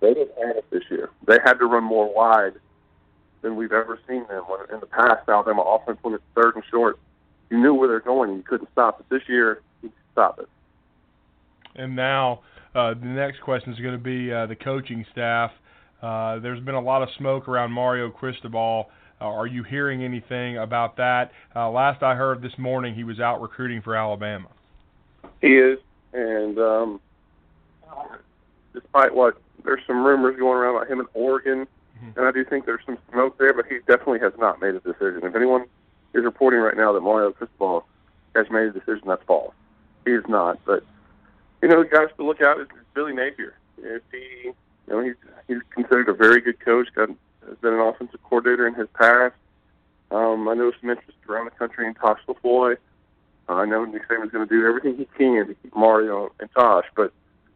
they didn't have it this year. They had to run more wide than we've ever seen them. When in the past, Alabama offense when it's third and short, you knew where they're going and you couldn't stop it. This year, you can stop it. And now uh, the next question is going to be uh, the coaching staff. Uh, there's been a lot of smoke around Mario Cristobal. Uh, are you hearing anything about that? Uh, last I heard this morning, he was out recruiting for Alabama. He is, and um, despite what there's some rumors going around about him in Oregon, mm-hmm. and I do think there's some smoke there, but he definitely has not made a decision. If anyone is reporting right now that Mario Cristobal has made a decision, that's false. He is not, but you know, the guys to look out is Billy Napier. If he, you know, he's he's considered a very good coach. Got has been an offensive coordinator in his past. Um, I know some interest around the country in Tosh Lupoi. Uh, I know Nick Saban's going to do everything he can to keep Mario and Tosh, but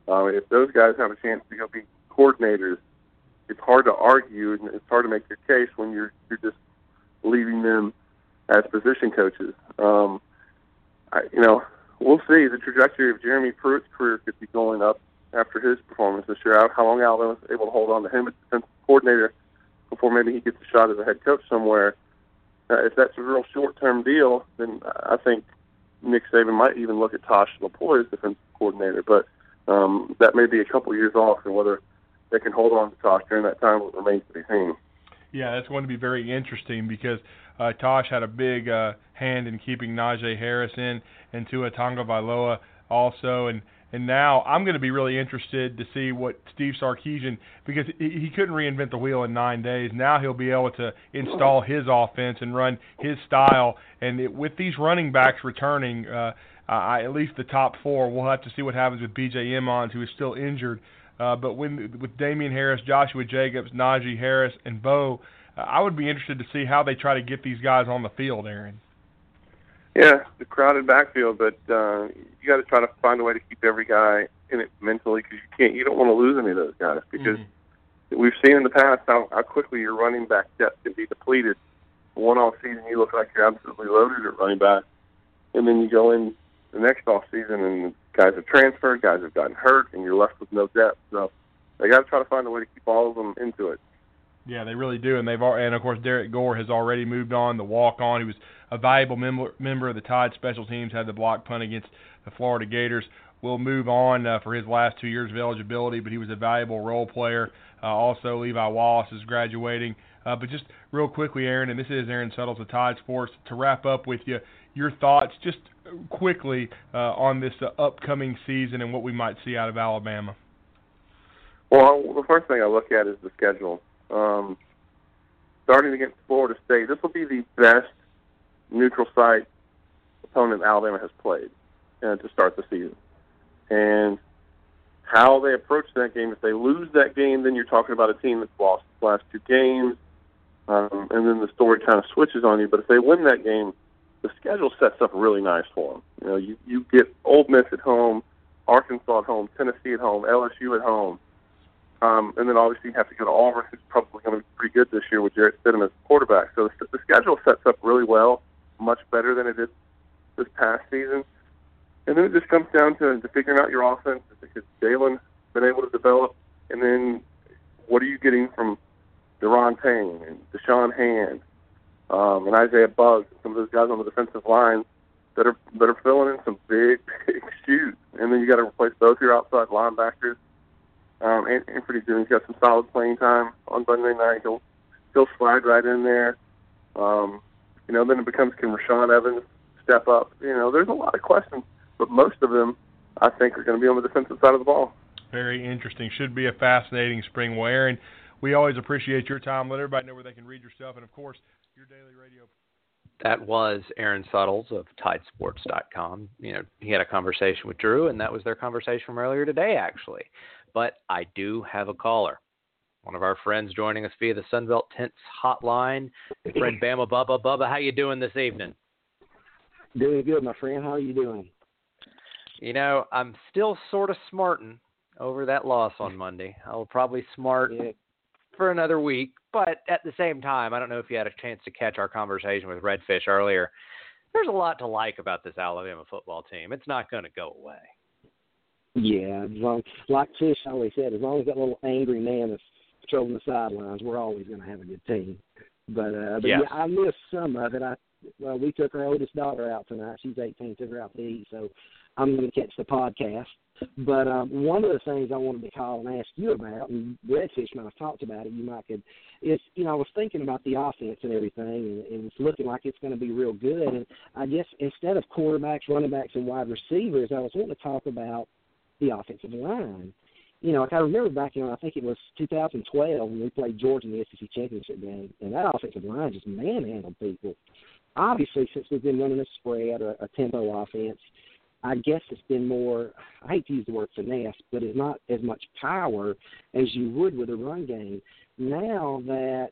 uh, if those guys have a chance to go be coordinators, it's hard to argue and it's hard to make your case when you're you're just leaving them as position coaches. Um, I, you know, we'll see. The trajectory of Jeremy Pruitt's career could be going up after his performance this year. How long Alabama's able to hold on to him as defensive coordinator before maybe he gets a shot as a head coach somewhere. Uh, if that's a real short-term deal, then I think Nick Saban might even look at Tosh Lupoi as defensive coordinator. But um, that may be a couple years off, and whether they can hold on to Tosh during that time remains to be seen. Yeah, that's going to be very interesting because uh, Tosh had a big uh, hand in keeping Najee Harris in and Tua Tagovailoa also, and and now I'm going to be really interested to see what Steve Sarkisian because he couldn't reinvent the wheel in nine days. Now he'll be able to install his offense and run his style. And it, with these running backs returning, uh, I, at least the top four, we'll have to see what happens with B.J. Emmons, who is still injured. Uh, but when with Damien Harris, Joshua Jacobs, Najee Harris, and Bo, I would be interested to see how they try to get these guys on the field, Aaron. Yeah, the crowded backfield, but uh, you got to try to find a way to keep every guy in it mentally because you can't. You don't want to lose any of those guys because mm-hmm. we've seen in the past how, how quickly your running back depth can be depleted. One off season, you look like you're absolutely loaded at running back, and then you go in the next off season and guys have transferred, guys have gotten hurt, and you're left with no depth. So they got to try to find a way to keep all of them into it. Yeah, they really do, and they've and of course Derrick Gore has already moved on. The walk on, he was a valuable member member of the Tide special teams. Had the block punt against the Florida Gators. Will move on uh, for his last two years of eligibility, but he was a valuable role player. Uh, also, Levi Wallace is graduating. Uh, but just real quickly, Aaron, and this is Aaron Suttles of Tide Sports. To wrap up with you, your thoughts just quickly uh, on this uh, upcoming season and what we might see out of Alabama. Well, the first thing I look at is the schedule. Um, starting against Florida State, this will be the best neutral site opponent Alabama has played uh, to start the season. And how they approach that game, if they lose that game, then you're talking about a team that's lost the last two games, um, and then the story kind of switches on you. But if they win that game, the schedule sets up really nice for them. You know, you you get Ole Miss at home, Arkansas at home, Tennessee at home, LSU at home, um, and then obviously you have to go to Auburn, who's probably going to be pretty good this year with Jarrett Stidham as quarterback. So the, the schedule sets up really well much better than it did this past season. And then it just comes down to, to figuring out your offense because Jalen been able to develop, and then what are you getting from Da'Ron Payne and Da'Shawn Hand um, and Isaiah Buggs, some of those guys on the defensive line that are that are filling in some big big shoes. And then you got to replace both your outside linebackers. Um, and Anthony Doone's got some solid playing time on Monday night. He'll he'll slide right in there. Um, you know, then it becomes can Rashaan Evans step up? You know, there's a lot of questions, but most of them I think are going to be on the defensive side of the ball. Very interesting. Should be a fascinating spring. Well, Aaron, we always appreciate your time. Let everybody know where they can read your stuff, and of course, your daily radio. That was Aaron Suttles of TideSports.com. You know, he had a conversation with Drew, and that was their conversation from earlier today, actually. But I do have a caller one of our friends joining us via the Sunbelt Tents hotline. Friend Bama Bubba. Bubba, how you doing this evening? Doing good, my friend. How are you doing? You know, I'm still sort of smarting over that loss on Monday. I'll probably smart Yeah. for another week, but at the same time, I don't know if you had a chance to catch our conversation with Redfish earlier. There's a lot to like about this Alabama football team. It's not going to go away. Yeah, as long, like Fish always said, as long as that little angry man is patrolling the sidelines, we're always going to have a good team. But, uh, but Yes. yeah, I missed some of it. I well, we took our oldest daughter out tonight. She's 18, took her out to eat, so I'm going to catch the podcast. But um, one of the things I wanted to call and ask you about, and Redfish might have talked about it, you might could, is you know I was thinking about the offense and everything, and, and it's looking like it's going to be real good. And I guess instead of quarterbacks, running backs, and wide receivers, I was wanting to talk about the offensive line. You know, like I remember back in I think it was 2012 when we played Georgia in the SEC championship game, and that offensive line just manhandled people. Obviously, since we've been running a spread or a tempo offense, I guess it's been more. I hate to use the word finesse, but it's not as much power as you would with a run game. Now that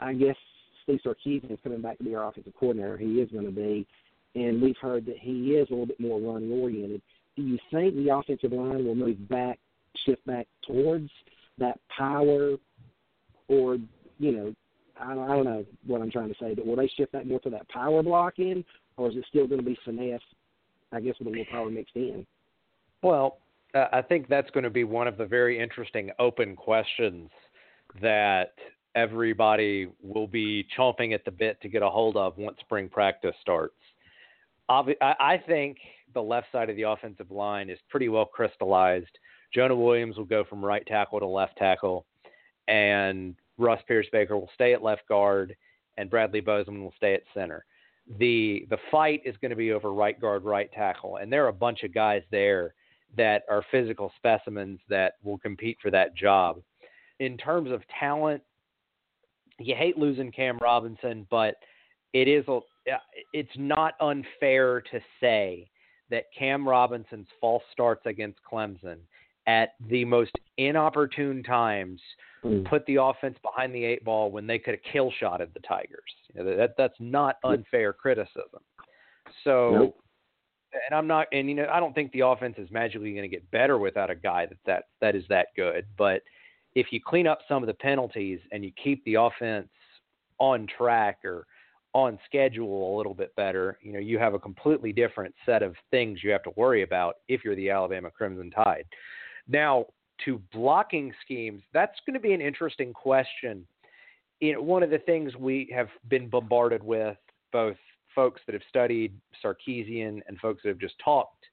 I guess Steve Sarkisian is coming back to be our offensive coordinator, he is going to be, and we've heard that he is a little bit more run oriented. Do you think the offensive line will move back, shift back towards that power, or you know, I don't, I don't know what I'm trying to say, but will they shift back more to that power blocking, or is it still going to be finesse? I guess with a little power mixed in. Well, I think that's going to be one of the very interesting open questions that everybody will be chomping at the bit to get a hold of once spring practice starts. I think the left side of the offensive line is pretty well crystallized. Jonah Williams will go from right tackle to left tackle, and Ross Pierschbacher will stay at left guard, and Bradley Bozeman will stay at center. The the fight is going to be over right guard, right tackle, and there are a bunch of guys there that are physical specimens that will compete for that job. In terms of talent, you hate losing Cam Robinson, but it is a it's not unfair to say that Cam Robinson's false starts against Clemson at the most inopportune times hmm. put the offense behind the eight ball when they could have kill shotted the Tigers. You know, that that's not unfair criticism. So, Nope. and I'm not, and you know, I don't think the offense is magically going to get better without a guy that that that is that good. But if you clean up some of the penalties and you keep the offense on track or on schedule a little bit better, you know, you have a completely different set of things you have to worry about if you're the Alabama Crimson Tide. Now, to blocking schemes, that's going to be an interesting question. You know, one of the things we have been bombarded with, both folks that have studied Sarkisian and folks that have just talked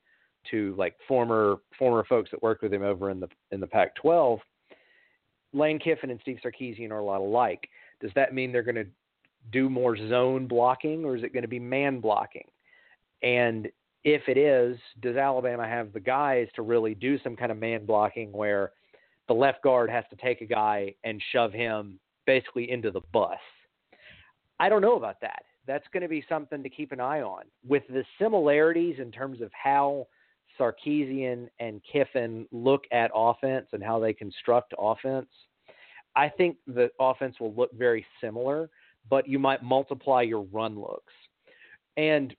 to like former former folks that worked with him over in the in the Pac-12. Lane Kiffin and Steve Sarkisian are a lot alike. Does that mean they're going to do more zone blocking, or is it going to be man blocking? And if it is, does Alabama have the guys to really do some kind of man blocking where the left guard has to take a guy and shove him basically into the bus? I don't know about that. That's going to be something to keep an eye on. With the similarities in terms of how Sarkisian and Kiffin look at offense and how they construct offense, I think the offense will look very similar, but you might multiply your run looks. And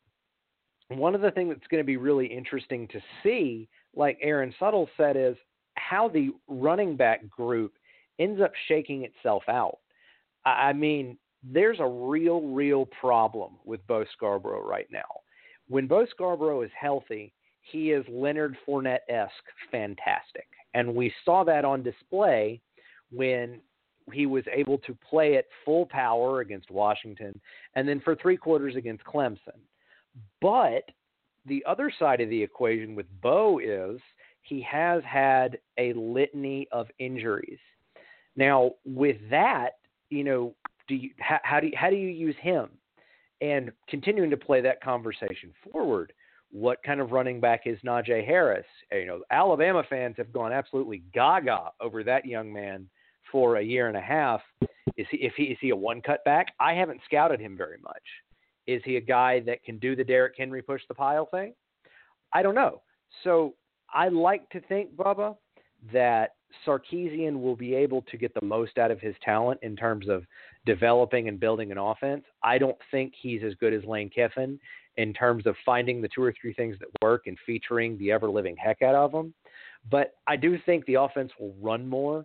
one of the things that's going to be really interesting to see, like Aaron Suttle said, is how the running back group ends up shaking itself out. I mean, there's a real, real problem with Bo Scarborough right now. When Bo Scarborough is healthy, he is Leonard Fournette esque fantastic. And we saw that on display when he was able to play at full power against Washington and then for three quarters against Clemson. But the other side of the equation with Bo is he has had a litany of injuries. Now, with that, you know, do you how, how do you, how do you use him? And continuing to play that conversation forward, what kind of running back is Najee Harris? You know, Alabama fans have gone absolutely gaga over that young man for a year and a half. Is he if he is he a one cut back? I haven't scouted him very much. Is he a guy that can do the Derrick Henry push the pile thing? I don't know. So I like to think, Bubba, that Sarkisian will be able to get the most out of his talent in terms of developing and building an offense. I don't think he's as good as Lane Kiffin in terms of finding the two or three things that work and featuring the ever living heck out of them. But I do think the offense will run more.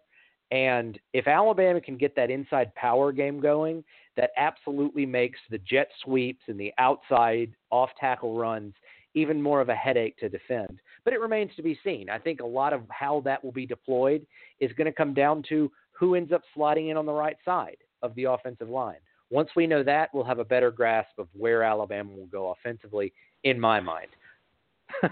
And if Alabama can get that inside power game going, that absolutely makes the jet sweeps and the outside off tackle runs even more of a headache to defend. But it remains to be seen. I think a lot of how that will be deployed is going to come down to who ends up sliding in on the right side of the offensive line. Once we know that, we'll have a better grasp of where Alabama will go offensively, in my mind.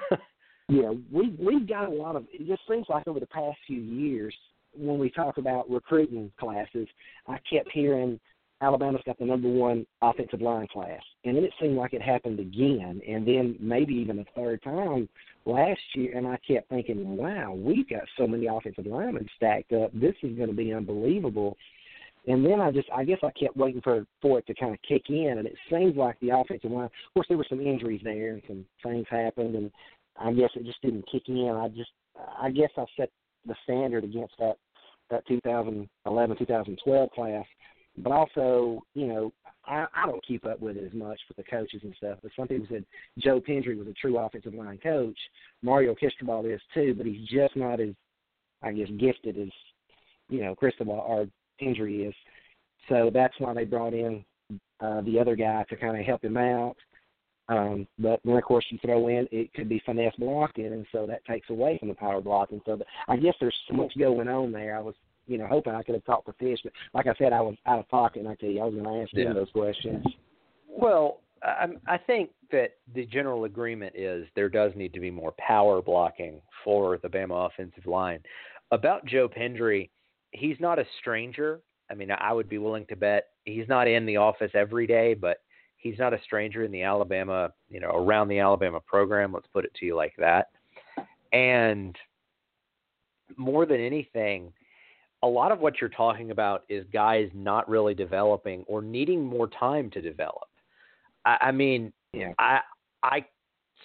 yeah, we we've got a lot of. It just seems like over the past few years, when we talk about recruiting classes, I kept hearing Alabama's got the number one offensive line class. And then it seemed like it happened again, and then maybe even a third time last year. And I kept thinking, wow, we've got so many offensive linemen stacked up. This is going to be unbelievable. And then I just, I guess I kept waiting for for it to kind of kick in, and it seems like the offensive line. Of course, there were some injuries there, and some things happened, and I guess it just didn't kick in. I just, I guess I set the standard against that that 2011 2012 class but also, you know, I, I don't keep up with it as much with the coaches and stuff. But some people said Joe Pendry was a true offensive line coach. Mario Cristobal is too, but he's just not as, I guess, gifted as, you know, Cristobal or Pendry is. So that's why they brought in uh, the other guy to kind of help him out. Um, but then, of course, you throw in it could be finesse blocking, and so that takes away from the power blocking. So the, I guess there's so much going on there. I was you know, hoping I could have talked to Fish, but like I said, I was out of pocket, and I tell you, I was going to ask yeah. him those questions. Well, I, I think that the general agreement is there does need to be more power blocking for the Bama offensive line. About Joe Pendry, he's not a stranger. I mean, I would be willing to bet he's not in the office every day, but he's not a stranger in the Alabama, you know, around the Alabama program. Let's put it to you like that. And more than anything, a lot of what you're talking about is guys not really developing or needing more time to develop. I, I mean, yeah. I I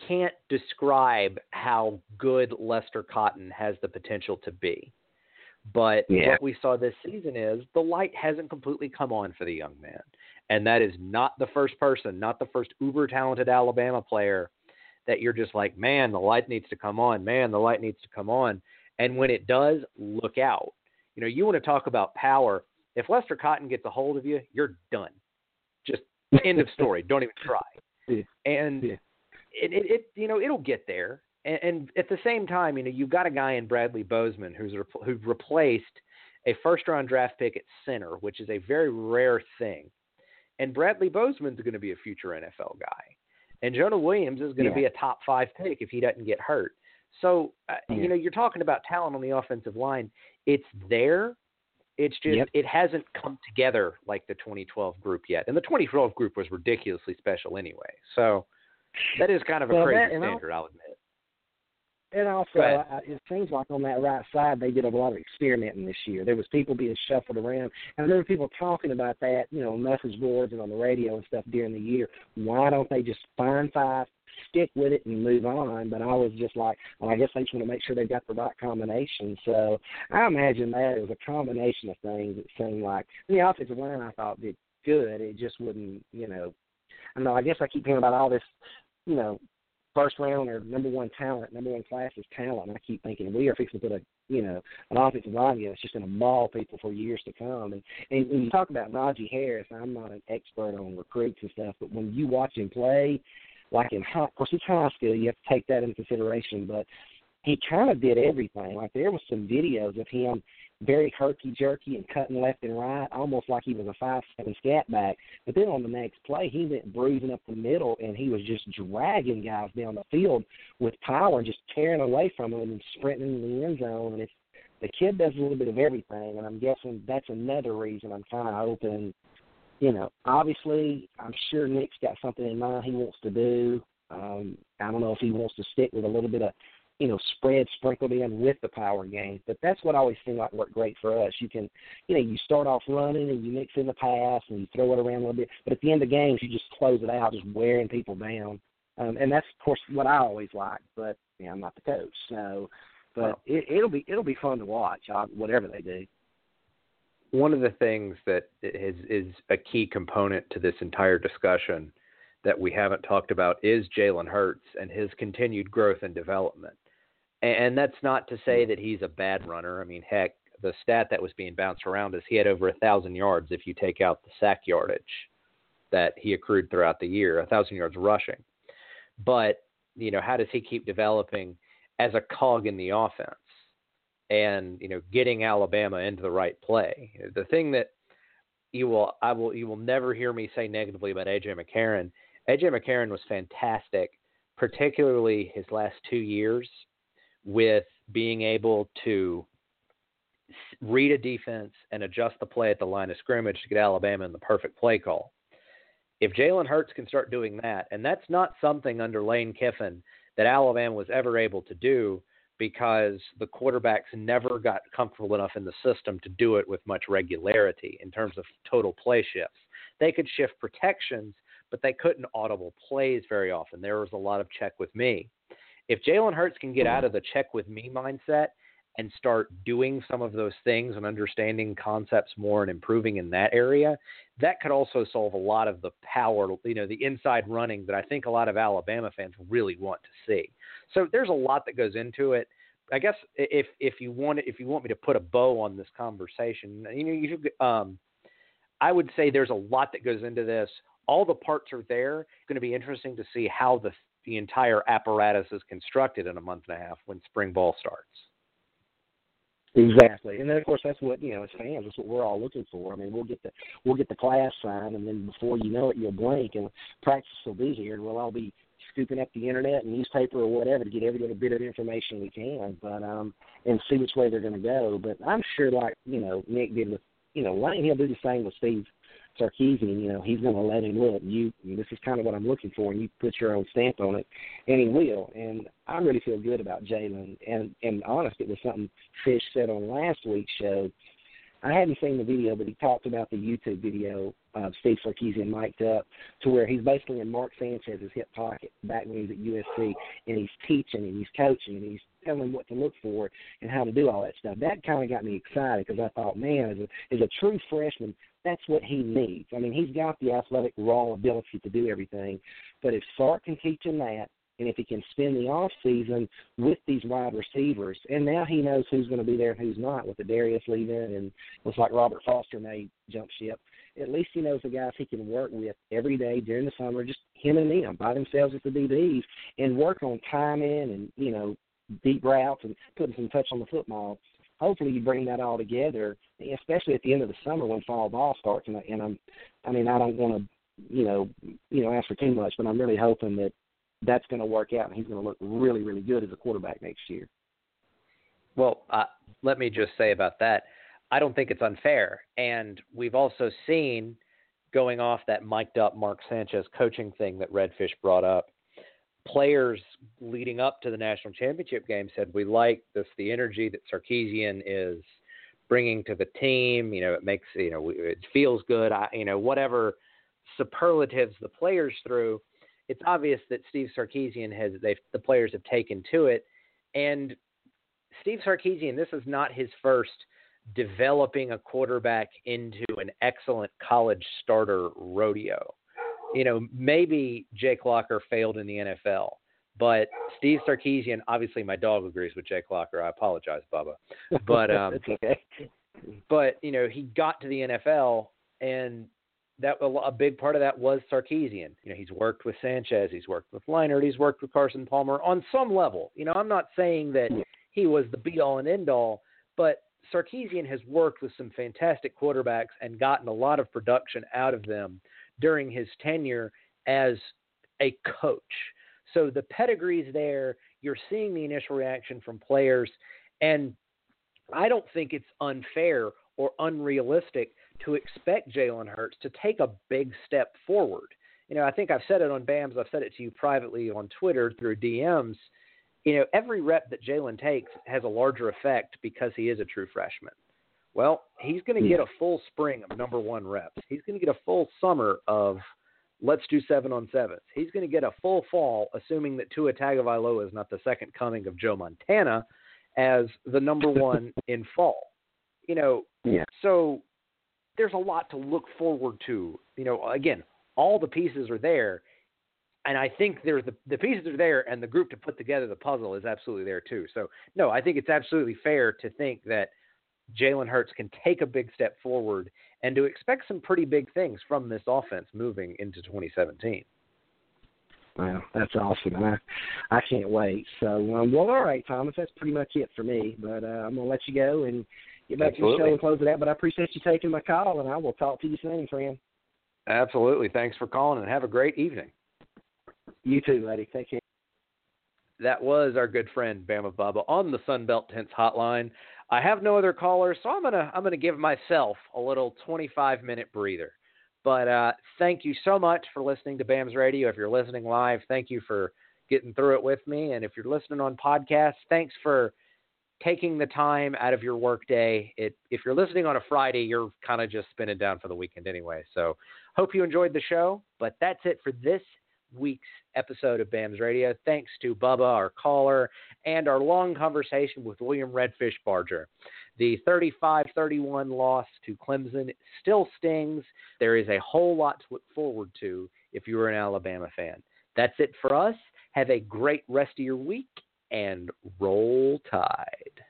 can't describe how good Lester Cotton has the potential to be. But yeah. what we saw this season is the light hasn't completely come on for the young man. And that is not the first person, not the first uber talented Alabama player that you're just like, man, the light needs to come on. Man, the light needs to come on. And when it does, look out you know, you want to talk about power. If Lester Cotton gets a hold of you, you're done. Just end of story. Don't even try. Yeah. And yeah. It, it, it, you know, it'll get there. And, and at the same time, you know, you've got a guy in Bradley Bozeman who's re- who replaced a first round draft pick at center, which is a very rare thing. And Bradley Bozeman's going to be a future NFL guy. And Jonah Williams is going yeah. to be a top five pick if he doesn't get hurt. So, uh, yeah. you know, you're talking about talent on the offensive line. It's there. It's just yep. it hasn't come together like the 2012 group yet, and the 2012 group was ridiculously special anyway. So that is kind of a well, crazy that, standard, I'll admit. And also, uh, it seems like on that right side they did a lot of experimenting this year. There was people being shuffled around, and there were people talking about that, you know, message boards and on the radio and stuff during the year. Why don't they just find five, stick with it, and move on? But I was just like, well, I guess they just want to make sure they've got the right combination. So I imagine that it was a combination of things. It seemed like the offensive line I thought did good. It just wouldn't, you know. I know. I guess I keep hearing about all this, you know, first round or number one talent, number one class is talent. I keep thinking we are fixing to put a you know an offensive line together. It's just going to maul people for years to come. And and when you talk about Najee Harris, I'm not an expert on recruits and stuff, but when you watch him play, like in high, of course it's high school, you have to take that into consideration. But he kind of did everything. Like there was some videos of him very herky jerky and cutting left and right, almost like he was a five seven scat back. But then on the next play, he went bruising up the middle, and he was just dragging guys down the field with power, and just tearing away from them and sprinting in the end zone. And it's the kid does a little bit of everything, and I'm guessing that's another reason I'm kind of hoping. You know, obviously, I'm sure Nick's got something in mind he wants to do. Um, I don't know if he wants to stick with a little bit of you know, spread sprinkled in with the power game. But that's what always seemed like worked great for us. You can, you know, you start off running and you mix in the pass and you throw it around a little bit, but at the end of games you just close it out, just wearing people down. Um, and that's of course what I always like. But yeah, I'm not the coach, so But it, it'll be it'll be fun to watch, whatever they do. One of the things that is is a key component to this entire discussion that we haven't talked about is Jalen Hurts and his continued growth and development. And that's not to say mm. that he's a bad runner. I mean, heck, the stat that was being bounced around is he had over a thousand yards if you take out the sack yardage that he accrued throughout the year, a thousand yards rushing. But you know, how does he keep developing as a cog in the offense and you know getting Alabama into the right play? The thing that you will I will you will never hear me say negatively about AJ McCarron. AJ McCarron was fantastic, particularly his last two years with being able to read a defense and adjust the play at the line of scrimmage to get Alabama in the perfect play call. If Jalen Hurts can start doing that, and that's not something under Lane Kiffin that Alabama was ever able to do because the quarterbacks never got comfortable enough in the system to do it with much regularity in terms of total play shifts. They could shift protections, but they couldn't audible plays very often. There was a lot of check with me. If Jalen Hurts can get out of the check with me mindset and start doing some of those things and understanding concepts more and improving in that area, that could also solve a lot of the power, you know, the inside running that I think a lot of Alabama fans really want to see. So there's a lot that goes into it. I guess if if you want if you want me to put a bow on this conversation, you know, you should, um, I would say there's a lot that goes into this. All the parts are there. It's going to be interesting to see how the the entire apparatus is constructed in a month and a half when spring ball starts. Exactly, and then of course that's what you know as fans. That's what we're all looking for. I mean, we'll get the we'll get the class signed, and then before you know it, you'll blink, and practice will be here, and we'll all be scooping up the internet and newspaper or whatever to get every little bit of information we can, but um, and see which way they're going to go. But I'm sure, like you know, Nick did with you know, Lane, he'll do the same with Steve Sarkisian, you know, he's going to let him look. You, this is kind of what I'm looking for, and you put your own stamp on it, and he will. And I really feel good about Jalen. And and honest, it was something Fish said on last week's show. I hadn't seen the video, but he talked about the YouTube video of Steve Sarkisian mic'd up to where he's basically in Mark Sanchez's hip pocket back when he was at USC, and he's teaching and he's coaching and he's telling him what to look for and how to do all that stuff. That kind of got me excited because I thought, man, as a as a true freshman, that's what he needs. I mean, he's got the athletic raw ability to do everything, but if Sark can teach him that, and if he can spend the off season with these wide receivers, and now he knows who's going to be there and who's not, with the Darius leaving, and looks like Robert Foster may jump ship. At least he knows the guys he can work with every day during the summer, just him and them by themselves with the DBs, and work on timing and you know deep routes and putting some touch on the football hopefully you bring that all together, especially at the end of the summer when fall ball starts. And, and I'm, I mean, I don't want to, you know, you know, ask for too much, but I'm really hoping that that's going to work out and he's going to look really, really good as a quarterback next year. Well, uh, let me just say about that. I don't think it's unfair, and we've also seen going off that mic'd up Mark Sanchez coaching thing that Redfish brought up players leading up to the national championship game said we like this the energy that Sarkisian is bringing to the team. You know, it makes you know it feels good. I, you know, whatever superlatives the players threw, it's obvious that Steve Sarkisian has they the players have taken to it, and Steve Sarkisian, this is not his first developing a quarterback into an excellent college starter rodeo you know, maybe Jake Locker failed in the NFL, but Steve Sarkisian, obviously my dog agrees with Jake Locker. I apologize, Bubba. But um okay. But, you know, he got to the NFL and that a big part of that was Sarkisian. You know, he's worked with Sanchez, he's worked with Leinart, he's worked with Carson Palmer on some level. You know, I'm not saying that he was the be all and end all, but Sarkisian has worked with some fantastic quarterbacks and gotten a lot of production out of them during his tenure as a coach. So the pedigree's there. You're seeing the initial reaction from players. And I don't think it's unfair or unrealistic to expect Jalen Hurts to take a big step forward. You know, I think I've said it on BAMS, I've said it to you privately on Twitter through DMs. You know, every rep that Jalen takes has a larger effect because he is a true freshman. Well, he's going to get a full spring of number one reps. He's going to get a full summer of let's do seven on sevens. He's going to get a full fall, assuming that Tua Tagovailoa is not the second coming of Joe Montana, as the number one in fall. You know, Yeah. so there's a lot to look forward to. You know, again, all the pieces are there, and I think there's the the pieces are there, and the group to put together the puzzle is absolutely there too. So no, I think it's absolutely fair to think that Jalen Hurts can take a big step forward and to expect some pretty big things from this offense moving into 2017. Well, that's awesome, I, I can't wait. So, um, well, all right, Thomas, that's pretty much it for me. But uh, I'm gonna let you go and get back to the show and close it out. But I appreciate you taking my call, and I will talk to you soon, friend. Absolutely. Thanks for calling and have a great evening. You too, buddy. Take care. That was our good friend Bama Bubba on the Sunbelt Tents hotline. I have no other callers, so I'm gonna I'm gonna give myself a little 25 minute breather. But uh, thank you so much for listening to BAM's Radio. If you're listening live, thank you for getting through it with me. And if you're listening on podcast, thanks for taking the time out of your workday. It if you're listening on a Friday, you're kind of just spinning down for the weekend anyway. So hope you enjoyed the show. But that's it for this week's episode of BAM's Radio. Thanks to Bubba, our caller, and our long conversation with William Redfish Barger. The 35 31 loss to Clemson still stings. There is a whole lot to look forward to if you're an Alabama fan. That's it for us. Have a great rest of your week and roll tide.